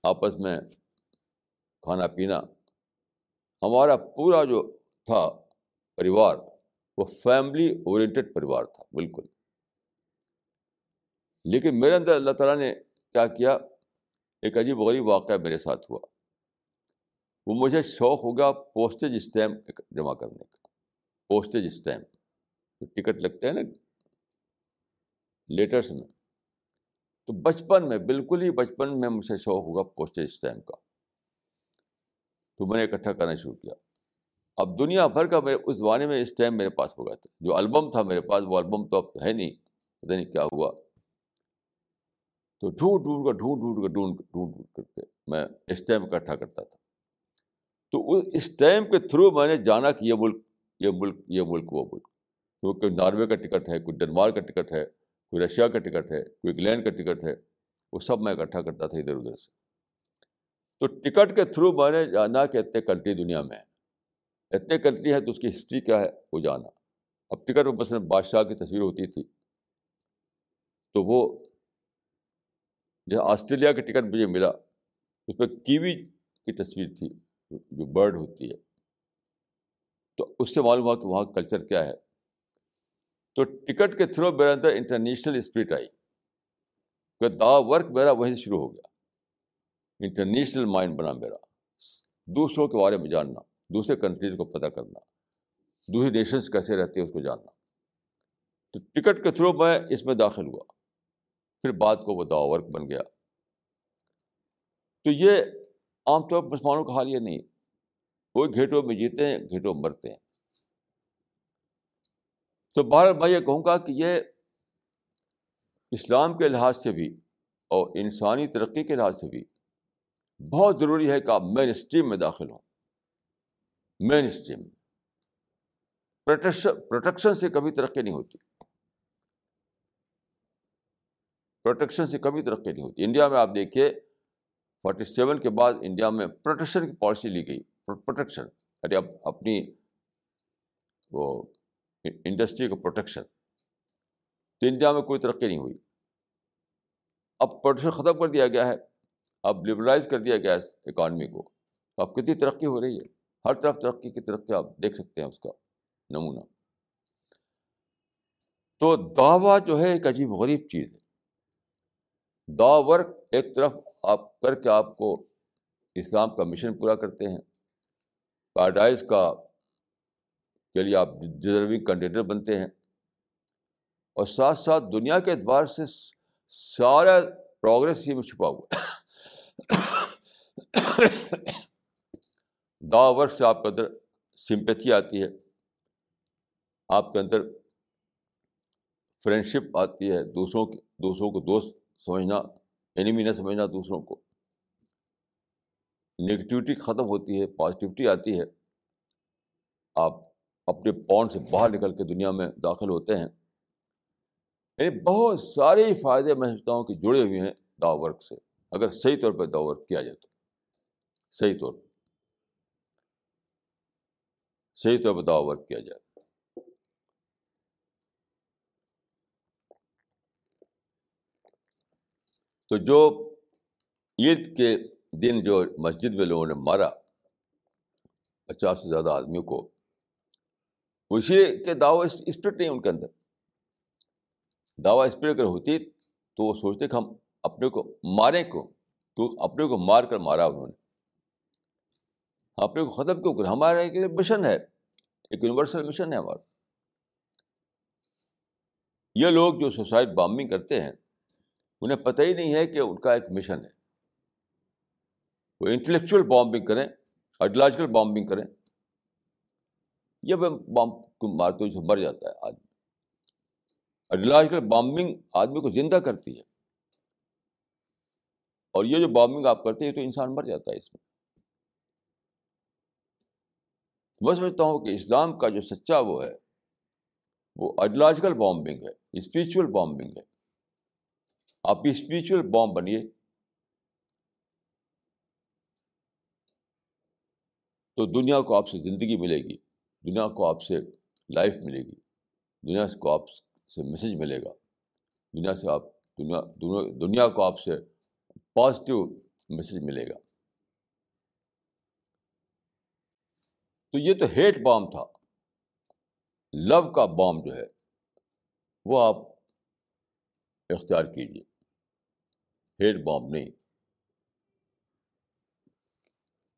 آپس میں کھانا پینا۔ ہمارا پورا جو تھا پریوار، وہ فیملی اورینٹیڈ پریوار تھا، بالکل۔ لیکن میرے اندر اللہ تعالیٰ نے کیا کیا؟ ایک عجیب غریب واقعہ میرے ساتھ ہوا۔ وہ مجھے شوق ہو گیا پوسٹیج اسٹیمپ جمع کرنے کا۔ پوسٹیج اسٹیمپ ٹکٹ لگتے ہیں نا لیٹرس میں۔ تو بچپن میں، بالکل ہی بچپن میں مجھ سے شوق ہوگا پوسٹیج اسٹیمپ کا۔ تو میں نے اکٹھا کرنا شروع کیا۔ اب دنیا بھر کا میرے، اس زمانے میں اسٹیمپ میرے پاس ہو گیا تھا۔ جو البم تھا میرے پاس، وہ البم تو اب ہے نہیں۔ پتہ نہیں کیا ہوا۔ تو ڈھونڈ ڈھونڈ کر، ڈھونڈ ڈھونڈ کر، ڈھونڈ ڈھونڈ ڈھونڈ کر کے میں اسٹیمپ اکٹھا کرتا تھا۔ تو اس اسٹیمپ کے تھرو میں نے جانا کہ یہ ملک یہ ملک یہ ملک، وہ ملک۔ کیونکہ ناروے کا ٹکٹ ہے، کوئی ڈنمارک کا ٹکٹ ہے، کوئی رشیا کا ٹکٹ ہے، کوئی انگلینڈ کا ٹکٹ ہے، وہ سب میں اکٹھا کرتا تھا ادھر ادھر سے۔ تو ٹکٹ کے تھرو میں نے جانا کہ اتنے کنٹری دنیا میں ہے اتنے کنٹری ہیں تو اس کی ہسٹری کیا ہے؟ وہ جانا۔ اب ٹکٹ میں مثلاً بادشاہ کی تصویر ہوتی تھی۔ تو وہ جو آسٹریلیا کے ٹکٹ مجھے ملا۔ اس پہ کیوی کی تصویر تھی جو برڈ ہوتی ہے۔ تو اس سے معلوم ہوا کہ وہاں کلچر کیا ہے۔ تو ٹکٹ کے تھرو میرے اندر انٹرنیشنل اسپرٹ آئی۔ کہ دا ورک میرا وہیں سے شروع ہو گیا۔ انٹرنیشنل مائنڈ بنا میرا۔ دوسروں کے بارے میں جاننا، دوسرے کنٹریز کو پتہ کرنا۔ دوسرے نیشنس کیسے رہتے ہیں اس کو جاننا۔ تو ٹکٹ کے تھرو میں اس میں داخل ہوا۔ پھر بعد کو وہ دا ورک بن گیا۔ تو یہ عام طور پر مسلمانوں کا حال یہ نہیں کوئی گھیٹوں میں جیتے ہیں، گھیٹوں مرتے ہیں۔ تو بہر میں یہ کہوں گا کہ یہ اسلام کے لحاظ سے بھی اور انسانی ترقی کے لحاظ سے بھی بہت ضروری ہے کہ آپ مین اسٹریم میں داخل ہوں۔ مین اسٹریم۔ پروٹیکشن سے کبھی ترقی نہیں ہوتی۔ پروٹیکشن سے کبھی ترقی نہیں ہوتی۔ انڈیا میں آپ دیکھیے فورٹی سیون کے بعد انڈیا میں پروٹیکشن کی پالیسی لی گئی، پروٹیکشن۔ ارے، اب اپنی وہ انڈسٹری کا پروٹیکشن۔ تو انڈیا میں کوئی ترقی نہیں ہوئی۔ اب پروٹیکشن ختم کر دیا گیا ہے۔ اب لبرلائز کر دیا گیا ہے اکانمی کو۔ اب کتنی ترقی ہو رہی ہے؟ ہر طرف ترقی کی ترقی آپ دیکھ سکتے ہیں اس کا نمونہ۔ تو دعویٰ جو ہے ایک عجیب غریب چیز ہے۔ دعا ورک ایک طرف آپ کر کے آپ کو اسلام کا مشن پورا کرتے ہیں پیراڈائز کا کے لیے آپ ڈیزرونگ کنڈیڈر بنتے ہیں، اور ساتھ ساتھ دنیا کے اعتبار سے سارا پروگرس اسی میں چھپا ہوا دعا ورک سے آپ کے اندر سمپیتھی آتی ہے، آپ کے اندر فرینڈشپ آتی ہے، دوسروں کے دوسروں کو دوست سمجھنا اینیمی نہ سمجھنا، دوسروں کو۔ نگیٹیوٹی ختم ہوتی ہے پازیٹیوٹی آتی ہے۔ آپ اپنے پونڈ سے باہر نکل کے دنیا میں داخل ہوتے ہیں۔ یعنی بہت سارے فائدے میں سمجھتا ہوں کہ جڑے ہوئے ہیں دا ورک سے۔ اگر صحیح طور پہ دا ورک کیا جائے تو صحیح طور پہ صحیح طور پہ دا ورک کیا جائے تو جو عید کے دن جو مسجد میں لوگوں نے مارا، پچاس سے زیادہ آدمیوں کو، اسی کے دعوی اسپرٹ نہیں ان کے اندر۔ دعویٰ اسپرٹ اگر ہوتی تو وہ سوچتے کہ ہم اپنے کو ماریں کو تو اپنے کو مار کر مارا انہوں نے۔ اپنے کو ختم کیوں کر ہمارا ایک مشن ہے، ایک یونیورسل مشن ہے ہمارا۔ یہ لوگ جو سوسائڈ بامبنگ کرتے ہیں انہیں پتہ ہی نہیں ہے کہ ان کا ایک مشن ہے۔ وہ انٹلیکچوئل بامبنگ کریں آئیڈیولوجیکل بامبنگ کریں۔ یہ بام کو مارتے سے مر جاتا ہے آدمی۔ آئیڈیولوجیکل بامبنگ آدمی کو زندہ کرتی ہے۔ اور یہ جو بامبنگ آپ کرتے ہیں تو انسان مر جاتا ہے اس میں۔ میں سمجھتا ہوں کہ اسلام کا جو سچا وہ ہے، وہ آئیڈیولوجیکل بامبنگ ہے اسپریچول بامبنگ ہے۔ آپ اسپریچل بام بنیے تو دنیا کو آپ سے زندگی ملے گی، دنیا کو آپ سے لائف ملے گی، دنیا کو آپ سے میسج ملے گا۔ دنیا سے آپ، دنیا دنیا کو آپ سے پازیٹیو میسج ملے گا۔ تو یہ تو ہیٹ بام تھا۔ لو کا بام جو ہے، وہ آپ اختیار کیجیے۔ ہیڈ بام نہیں۔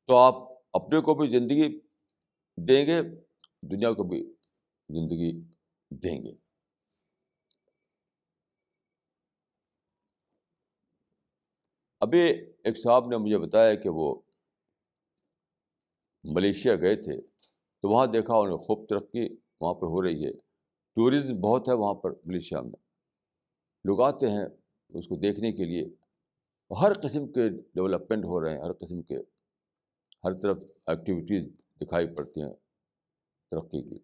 تو آپ اپنے کو بھی زندگی دیں گے، دنیا کو بھی زندگی دیں گے۔ ابھی ایک صاحب نے مجھے بتایا کہ وہ ملیشیا گئے تھے، تو وہاں دیکھا انہیں خوب ترقی وہاں پر ہو رہی ہے۔ ٹورزم بہت ہے وہاں پر ملیشیا میں۔ لوگ آتے ہیں اس کو دیکھنے کے لیے۔ ہر قسم کے ڈیولپمنٹ ہو رہے ہیں، ہر قسم کے، ہر طرف ایکٹیویٹیز دکھائی پڑتی ہیں ترقی کی۔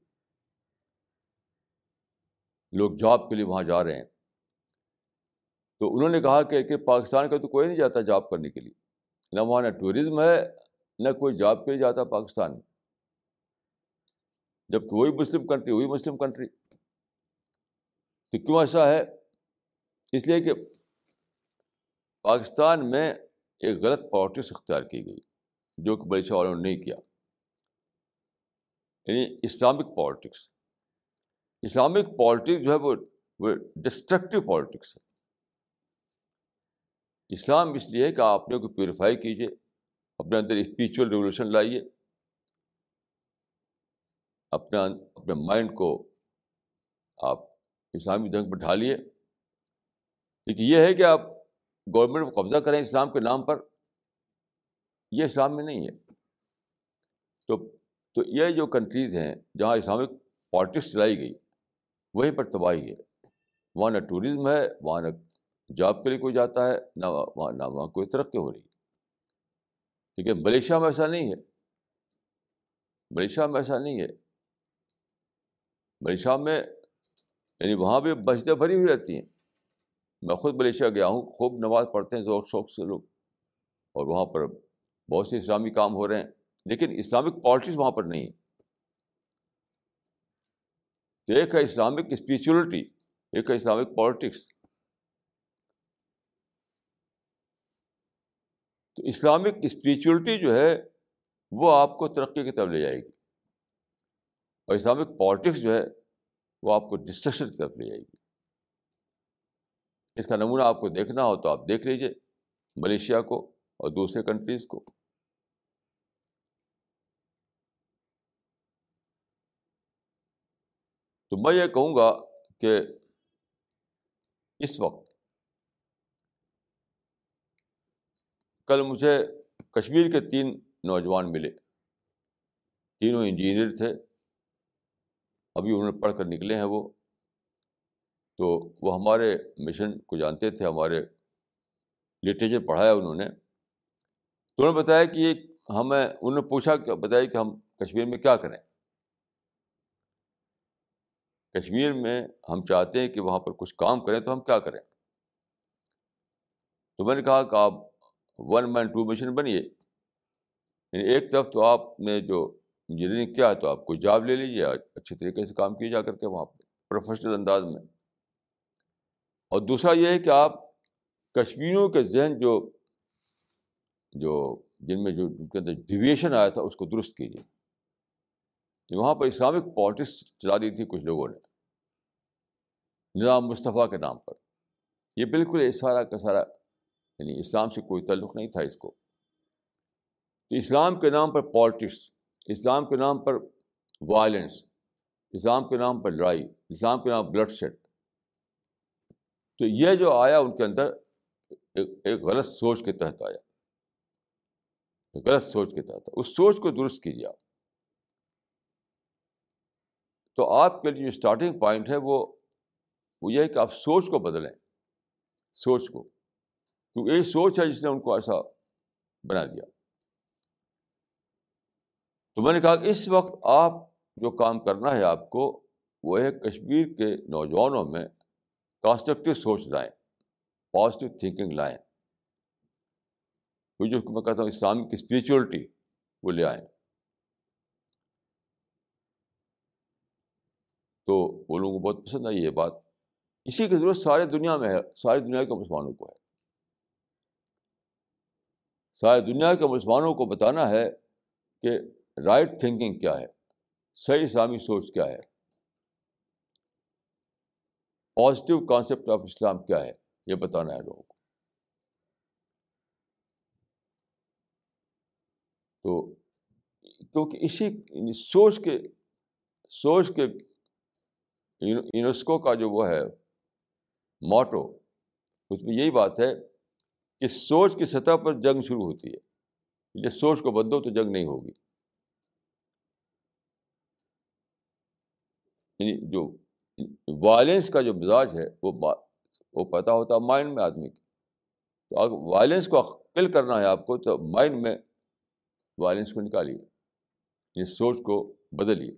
لوگ جاب کے لیے وہاں جا رہے ہیں۔ تو انہوں نے کہا کہ پاکستان کا تو کوئی نہیں جاتا جاب کرنے کے لیے۔ نہ وہاں نہ ٹورزم ہے، نہ کوئی جاب کے لیے جاتا پاکستان۔ میں جبکہ وہی مسلم کنٹری وہی مسلم کنٹری تو کیوں ایسا ہے؟ اس لیے کہ پاکستان میں ایک غلط پالیٹکس اختیار کی گئی، جو کہ ملیشیا والوں نے نہیں کیا۔ یعنی اسلامک پالیٹکس اسلامک پالیٹکس جو ہے وہ وہ ڈسٹرکٹیو پالیٹکس ہے اسلام اس لیے ہے کہ آپ اپنے کو پیوریفائی کیجیے اپنے اندر اسپریچول ریولیوشن لائیے اپنے اپنے مائنڈ کو آپ اسلامی ڈھنگ پہ ڈھالیے لیکن یہ ہے کہ آپ گورنمنٹ کو قبضہ کریں اسلام کے نام پر، یہ اسلام میں نہیں ہے۔ تو تو یہ جو کنٹریز ہیں جہاں اسلامک پالیٹکس چلائی گئی، وہیں پر تباہی ہے۔ وہاں نہ ٹوریزم ہے، وہاں نہ جاب کے لیے کوئی جاتا ہے، نہ وہاں نہ وہاں کوئی ترقی ہو رہی۔ ٹھیک ہے، ملیشیا میں ایسا نہیں ہے۔ ملیشیا میں ایسا نہیں ہے۔ ملیشیا میں یعنی وہاں بھی مسجدیں بھری ہوئی رہتی ہیں۔ میں خود ملیشیا گیا ہوں، خوب نماز پڑھتے ہیں، ذوق، شوق سے لوگ، اور وہاں پر بہت سے اسلامی کام ہو رہے ہیں، لیکن اسلامک پالیٹکس وہاں پر نہیں ہے۔ تو ایک ہے اسلامک اسپریچولیٹی ایک ہے اسلامک پالیٹکس۔ تو اسلامک اسپریچولیٹی جو ہے، وہ آپ کو ترقی کی طرف لے جائے گی۔ اور اسلامک پالیٹکس جو ہے، وہ آپ کو ڈسٹرکشن کی طرف لے جائے گی۔ اس کا نمونہ آپ کو دیکھنا ہو تو آپ دیکھ لیجیے ملیشیا کو اور دوسرے کنٹریز کو۔ تو میں یہ کہوں گا کہ اس وقت کل مجھے کشمیر کے تین نوجوان ملے۔ تینوں انجینئر تھے۔ ابھی انہوں نے پڑھ کر نکلے ہیں وہ۔ تو وہ ہمارے مشن کو جانتے تھے، ہمارے لٹریچر پڑھایا انہوں نے۔ تو انہوں نے بتایا کہ یہ ہمیں، انہوں نے پوچھا کہ، بتایا کہ ہم کشمیر میں کیا کریں۔ کشمیر میں ہم چاہتے ہیں کہ وہاں پر کچھ کام کریں تو ہم کیا کریں۔ تو میں نے کہا کہ آپ ون مین ٹو مشن بنیے۔ یعنی ایک طرف تو آپ نے جو انجینئرنگ کیا ہے تو آپ کو جاب لے لیجیے اچھے طریقے سے کام کیے جا کر کے وہاں پہ پروفیشنل انداز میں۔ اور دوسرا یہ ہے کہ آپ کشمیریوں کے ذہن جو جو جن میں جو کے اندر ڈیویشن آیا تھا، اس کو درست کیجیے۔ وہاں پر اسلامک پالیٹکس چلا دی تھی کچھ لوگوں نے۔ نظام مصطفیٰ کے نام پر۔ یہ بالکل سارا کا سارا یعنی اسلام سے کوئی تعلق نہیں تھا اس کو۔ تو اسلام کے نام پر پالیٹکس اسلام کے نام پر وائلنس اسلام کے نام پر لڑائی، اسلام کے نام بلڈ سیٹ تو یہ جو آیا ان کے اندر ایک ایک غلط سوچ کے تحت آیا۔ غلط سوچ کے تحت۔ اس سوچ کو درست کیجیے آپ۔ تو آپ کے لیے جو اسٹارٹنگ پوائنٹ ہے وہ وہ یہ ہے کہ آپ سوچ کو بدلیں۔ سوچ کو۔ کیونکہ یہی سوچ ہے جس نے ان کو ایسا بنا دیا۔ تو میں نے کہا کہ اس وقت آپ جو کام کرنا ہے آپ کو وہ ہے کشمیر کے نوجوانوں میں کانسٹرکٹیو سوچ لائیں پازیٹیو تھنکنگ لائیں وہ جو میں کہتا ہوں اسلامک اسپریچولیٹی وہ لے آئیں تو وہ لوگوں کو بہت پسند آئی یہ بات۔ اسی کی ضرورت سارے دنیا میں ہے ساری دنیا کے مسلمانوں کو ہے۔ ساری دنیا کے مسلمانوں کو بتانا ہے کہ رائٹ تھنکنگ کیا ہے؟ صحیح اسلامی سوچ کیا ہے؟ پازیٹیو کانسیپٹ آف اسلام کیا ہے؟ یہ بتانا ہے لوگوں کو۔ تو کیونکہ اسی سوچ کے سوچ کے یونیسکو کا جو وہ ہے، موٹو، اس میں یہی بات ہے کہ سوچ کی سطح پر جنگ شروع ہوتی ہے۔ جب سوچ کو بدلو تو جنگ نہیں ہوگی۔ یعنی جو وائلنس کا جو مزاج ہے، وہ وہ پتہ ہوتا ہے مائنڈ میں آدمی کی۔ تو اگر وائلنس کو کل کرنا ہے آپ کو، تو مائنڈ میں وائلنس کو نکالیے۔ یعنی سوچ کو بدلیے۔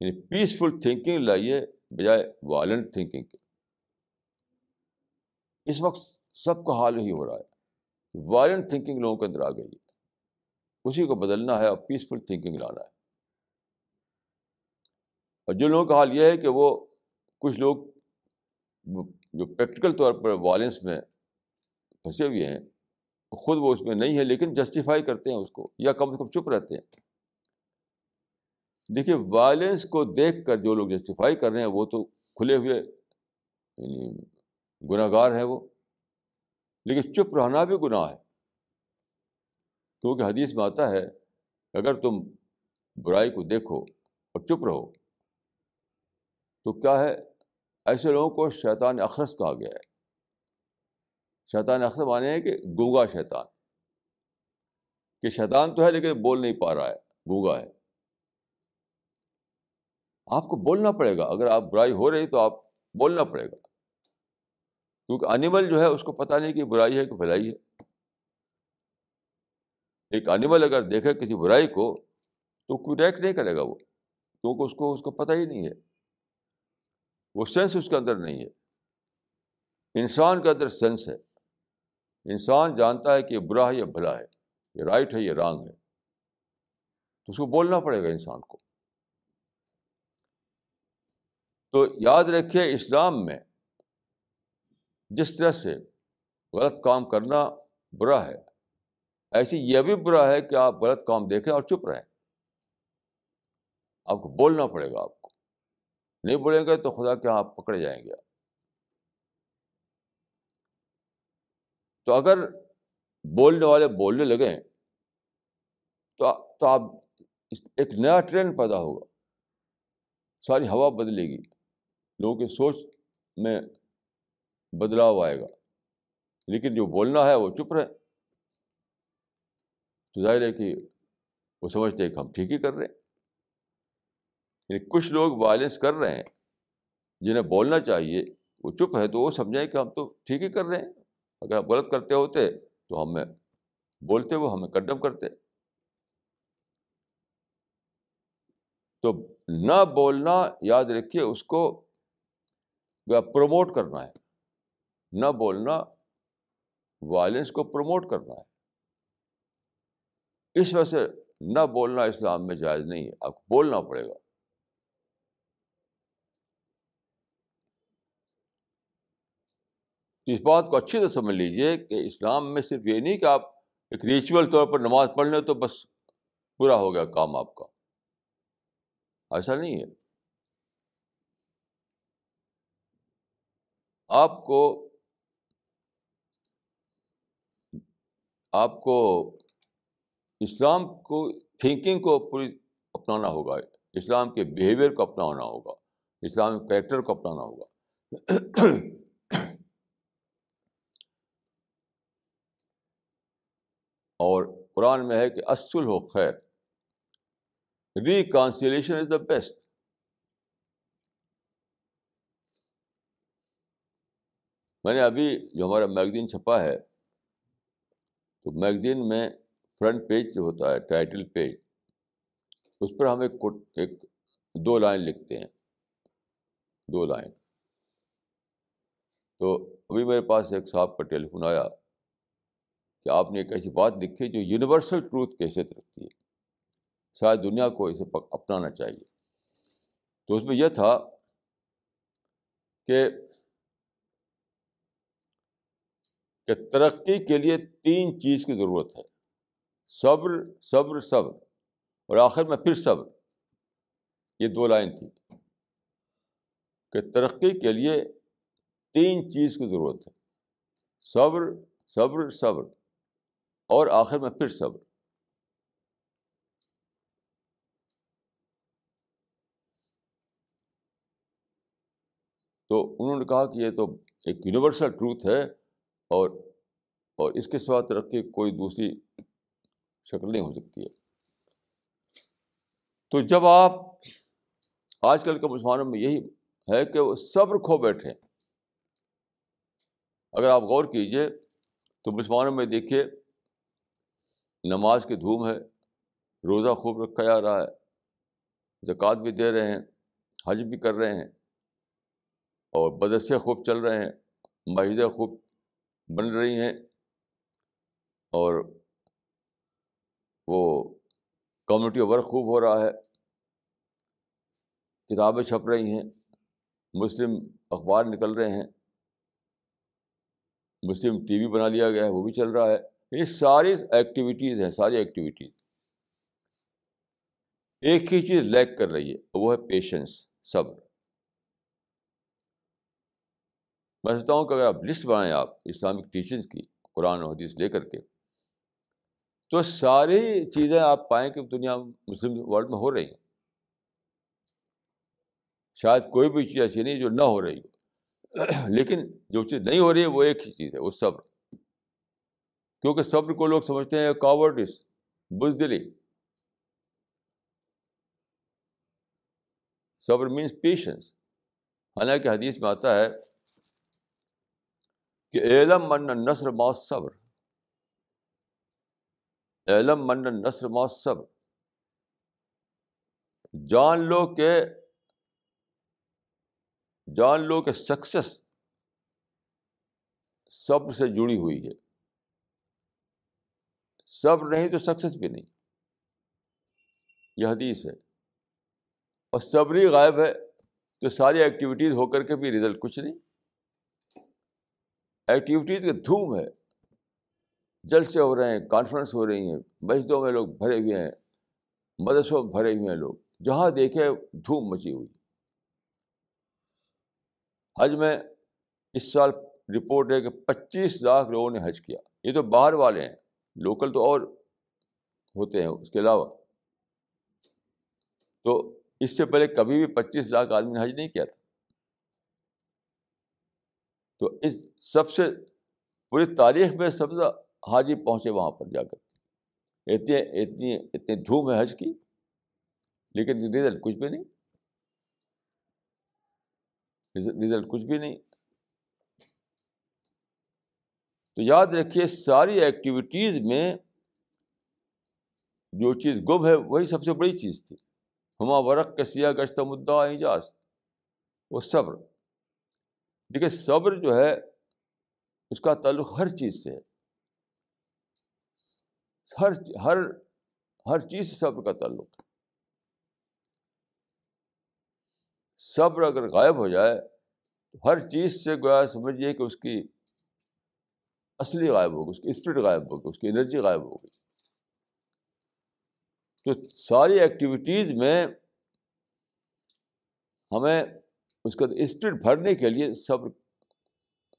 یعنی پیسفل تھنکنگ لائیے بجائے وائلنٹ تھنکنگ کے۔ اس وقت سب کا حال یہی ہو رہا ہے۔ وائلنٹ تھنکنگ لوگوں کے اندر آ گئی ہے۔ اسی کو بدلنا ہے اور پیسفل تھنکنگ لانا ہے۔ اور جو لوگوں کا حال یہ ہے کہ وہ کچھ لوگ جو پریکٹیکل طور پر وائلنس میں پھنسے ہوئے ہیں، خود وہ اس میں نہیں ہے لیکن جسٹیفائی کرتے ہیں اس کو یا کم از کم چپ رہتے ہیں۔ دیکھیے وائلنس کو دیکھ کر جو لوگ جسٹیفائی کر رہے ہیں، وہ تو کھلے ہوئے یعنی گناہ گار ہیں وہ۔ لیکن چپ رہنا بھی گناہ ہے۔ کیونکہ حدیث میں آتا ہے، اگر تم برائی کو دیکھو اور چپ رہو تو کیا ہے؟ ایسے لوگوں کو شیطان اخرس کہا گیا ہے۔ شیطان اخرس مانے ہیں کہ گونگا شیطان۔ کہ شیطان تو ہے لیکن بول نہیں پا رہا ہے، گونگا ہے۔ آپ کو بولنا پڑے گا، اگر آپ برائی ہو رہی تو آپ بولنا پڑے گا۔ کیونکہ انیمل جو ہے، اس کو پتہ نہیں کہ برائی ہے کہ بھلائی ہے۔ ایک انیمل اگر دیکھے کسی برائی کو، تو کوئی ریک نہیں کرے گا وہ، کیونکہ اس کو اس کو پتہ ہی نہیں ہے۔ وہ سینس اس کے اندر نہیں ہے۔ انسان کے اندر سینس ہے۔ انسان جانتا ہے کہ یہ برا ہے یا بھلا ہے، یہ رائٹ ہے یہ رانگ ہے۔ تو اس کو بولنا پڑے گا انسان کو۔ تو یاد رکھیے اسلام میں جس طرح سے غلط کام کرنا برا ہے ایسی یہ بھی برا ہے کہ آپ غلط کام دیکھیں اور چپ رہیں۔ آپ کو بولنا پڑے گا۔ آپ کو نہیں بولیں گے تو خدا کے آپ پکڑے جائیں گے۔ تو اگر بولنے والے بولنے لگیں تو تو آپ ایک نیا ٹرینڈ پیدا ہوگا۔ ساری ہوا بدلے گی۔ لوگوں کی سوچ میں بدلاؤ آئے گا۔ لیکن جو بولنا ہے وہ چپ رہے۔ تو ظاہر ہے کہ وہ سمجھتے ہیں کہ ہم ٹھیک ہی کر رہے ہیں۔ یعنی کچھ لوگ وائلنس کر رہے ہیں، جنہیں بولنا چاہیے، وہ چپ ہے تو وہ سمجھیں کہ ہم تو ٹھیک ہی کر رہے ہیں۔ اگر آپ غلط کرتے ہوتے تو ہمیں بولتے ہوئے ہمیں کنڈم کرتے۔ تو نہ بولنا، یاد رکھیے اس کو پروموٹ کرنا ہے۔ نہ بولنا وائلنس کو پروموٹ کرنا ہے۔ اس وجہ سے نہ بولنا اسلام میں جائز نہیں ہے، آپ کو بولنا پڑے گا۔ اس بات کو اچھی طرح سمجھ لیجیے کہ اسلام میں صرف یہ نہیں کہ آپ ایک ریچول طور پر نماز پڑھ لیں تو بس پورا ہو گیا کام آپ کا۔ ایسا نہیں ہے۔ آپ کو آپ کو اسلام کو تھنکنگ کو پوری اپنانا ہوگا۔ اسلام کے بیہیویئر کو اپنانا ہوگا۔ اسلام کے کریکٹر کو اپنانا ہوگا۔ اور قرآن میں ہے کہ اصل ہو خیر۔ ریکانسیلیشن از دا بیسٹ میں نے ابھی جو ہمارا میگزین چھپا ہے، تو میگزین میں فرنٹ پیج جو ہوتا ہے، ٹائٹل پیج، اس پر ہم ایک ایک دو لائن لکھتے ہیں۔ دو لائن۔ تو ابھی میرے پاس ایک صاحب کا ٹیلی فون آیا۔ کہ آپ نے ایک ایسی بات لکھی جو یونیورسل ٹروتھ کی حیثیت رکھتی ہے؟ شاید دنیا کو اسے اپنانا چاہیے۔ تو اس میں یہ تھا کہ کہ ترقی کے لیے تین چیز کی ضرورت ہے۔ صبر صبر صبر۔ اور آخر میں پھر صبر۔ یہ دو لائن تھی کہ ترقی کے لیے تین چیز کی ضرورت ہے۔ صبر صبر صبر۔ اور آخر میں پھر صبر۔ تو انہوں نے کہا کہ یہ تو ایک یونیورسل ٹروتھ ہے اور اور اس کے سوا ترقی کوئی دوسری شکل نہیں ہو سکتی ہے۔ تو جب آپ آج کل کے مسلمانوں میں یہی ہے کہ وہ صبر کھو بیٹھے۔ اگر آپ غور کیجیے تو مسلمانوں میں دیکھیے نماز کی دھوم ہے، روزہ خوب رکھا جا رہا ہے، زکوٰۃ بھی دے رہے ہیں، حج بھی کر رہے ہیں اور بدرسے خوب چل رہے ہیں مسجدیں خوب بن رہی ہیں اور وہ کمیونٹی ورک خوب ہو رہا ہے۔ کتابیں چھپ رہی ہیں، مسلم اخبار نکل رہے ہیں، مسلم ٹی وی بنا لیا گیا ہے، وہ بھی چل رہا ہے۔ یہ ساری ایکٹیویٹیز ہیں، ساری ایکٹیویٹیز ایک ہی چیز لیک کر رہی ہے، وہ ہے پیشنس صبر۔ میں سمجھتا ہوں کہ اگر آپ لسٹ بنائیں آپ اسلامک ٹیچنس کی، قرآن و حدیث لے کر کے، تو ساری چیزیں آپ پائیں کہ دنیا مسلم ورلڈ میں ہو رہی ہیں۔ شاید کوئی بھی چیز ایسی نہیں جو نہ ہو رہی ہو۔ لیکن جو چیز نہیں ہو رہی ہے، وہ ایک ہی چیز ہے، وہ صبر۔ کیونکہ صبر کو لوگ سمجھتے ہیں کاورڈس بزدلی۔ صبر مینس پیشنس حالانکہ حدیث میں آتا ہے کہ علم من نثر ما صبر علم من نثر ما صبر جان لو کہ، جان لو کہ سکسیس صبر سے جڑی ہوئی ہے۔ صبر نہیں تو سکسیس بھی نہیں۔ یہ حدیث ہے۔ اور صبری غائب ہے تو ساری ایکٹیویٹیز ہو کر کے بھی رزلٹ کچھ نہیں۔ ایکٹیویٹیز کے دھوم ہے۔ جلسے ہو رہے ہیں کانفرنس ہو رہی ہیں مسجدوں میں لوگ بھرے ہوئے ہیں، مدرسوں میں بھرے ہوئے ہیں لوگ۔ جہاں دیکھے دھوم مچی ہوئی۔ حج میں اس سال رپورٹ ہے کہ پچیس لاکھ لوگوں نے حج کیا۔ یہ تو باہر والے ہیں۔ لوکل تو اور ہوتے ہیں اس کے علاوہ۔ تو اس سے پہلے کبھی بھی پچیس لاکھ آدمی نے حج نہیں کیا تھا۔ تو اس سب سے پوری تاریخ میں سب سے حاجی پہنچے وہاں پر جا کر۔ اتنی اتنی اتنی دھوم ہے حج کی، لیکن رزلٹ کچھ بھی نہیں۔ رزلٹ کچھ بھی نہیں۔ تو یاد رکھیے ساری ایکٹیویٹیز میں جو چیز گم ہے، وہی سب سے بڑی چیز تھی۔ ہما ورق کے سیاہ گشت مدعا اعجاز وہ صبر۔ دیکھیے، صبر جو ہے، اس کا تعلق ہر چیز سے ہے۔ ہر ہر ہر چیز سے صبر کا تعلق۔ ہے صبر اگر غائب ہو جائے، تو ہر چیز سے گویا سمجھیے کہ اس کی اصلی غائب ہوگی اس کی اسپرٹ غائب ہوگی اس کی انرجی غائب ہوگی تو ساری ایکٹیویٹیز میں ہمیں اس کا اسپرٹ بھرنے کے لیے صبر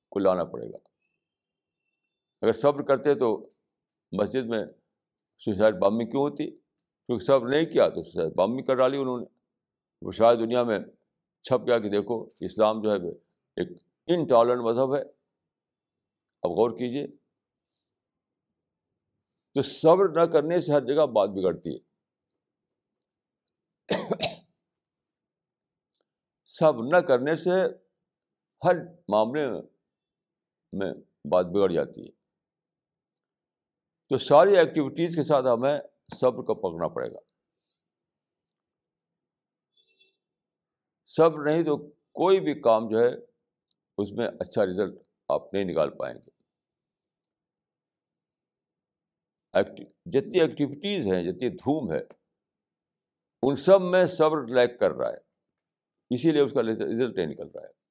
کو لانا پڑے گا۔ اگر صبر کرتے تو مسجد میں سوسائڈ بامنگ کیوں ہوتی؟ کیونکہ صبر نہیں کیا تو سوسائڈ بامنگ کر ڈالی انہوں نے۔ وہ شاید دنیا میں چھپ گیا کہ دیکھو، اسلام جو ہے ایک انٹالرنٹ مذہب ہے۔ اب غور کیجیے تو صبر نہ کرنے سے ہر جگہ بات بگڑتی ہے۔ صبر نہ کرنے سے ہر معاملے میں بات بگڑ جاتی ہے۔ تو ساری ایکٹیویٹیز کے ساتھ ہمیں صبر کو پکڑنا پڑے گا۔ صبر نہیں تو کوئی بھی کام جو ہے اس میں اچھا رزلٹ آپ نہیں نکال پائیں گے۔ جتنی ایکٹیویٹیز ہیں، جتنی دھوم ہے، ان سب میں صبر لیک کر رہا ہے۔ اسی لیے اس کا رزلٹ نہیں نکل رہا ہے۔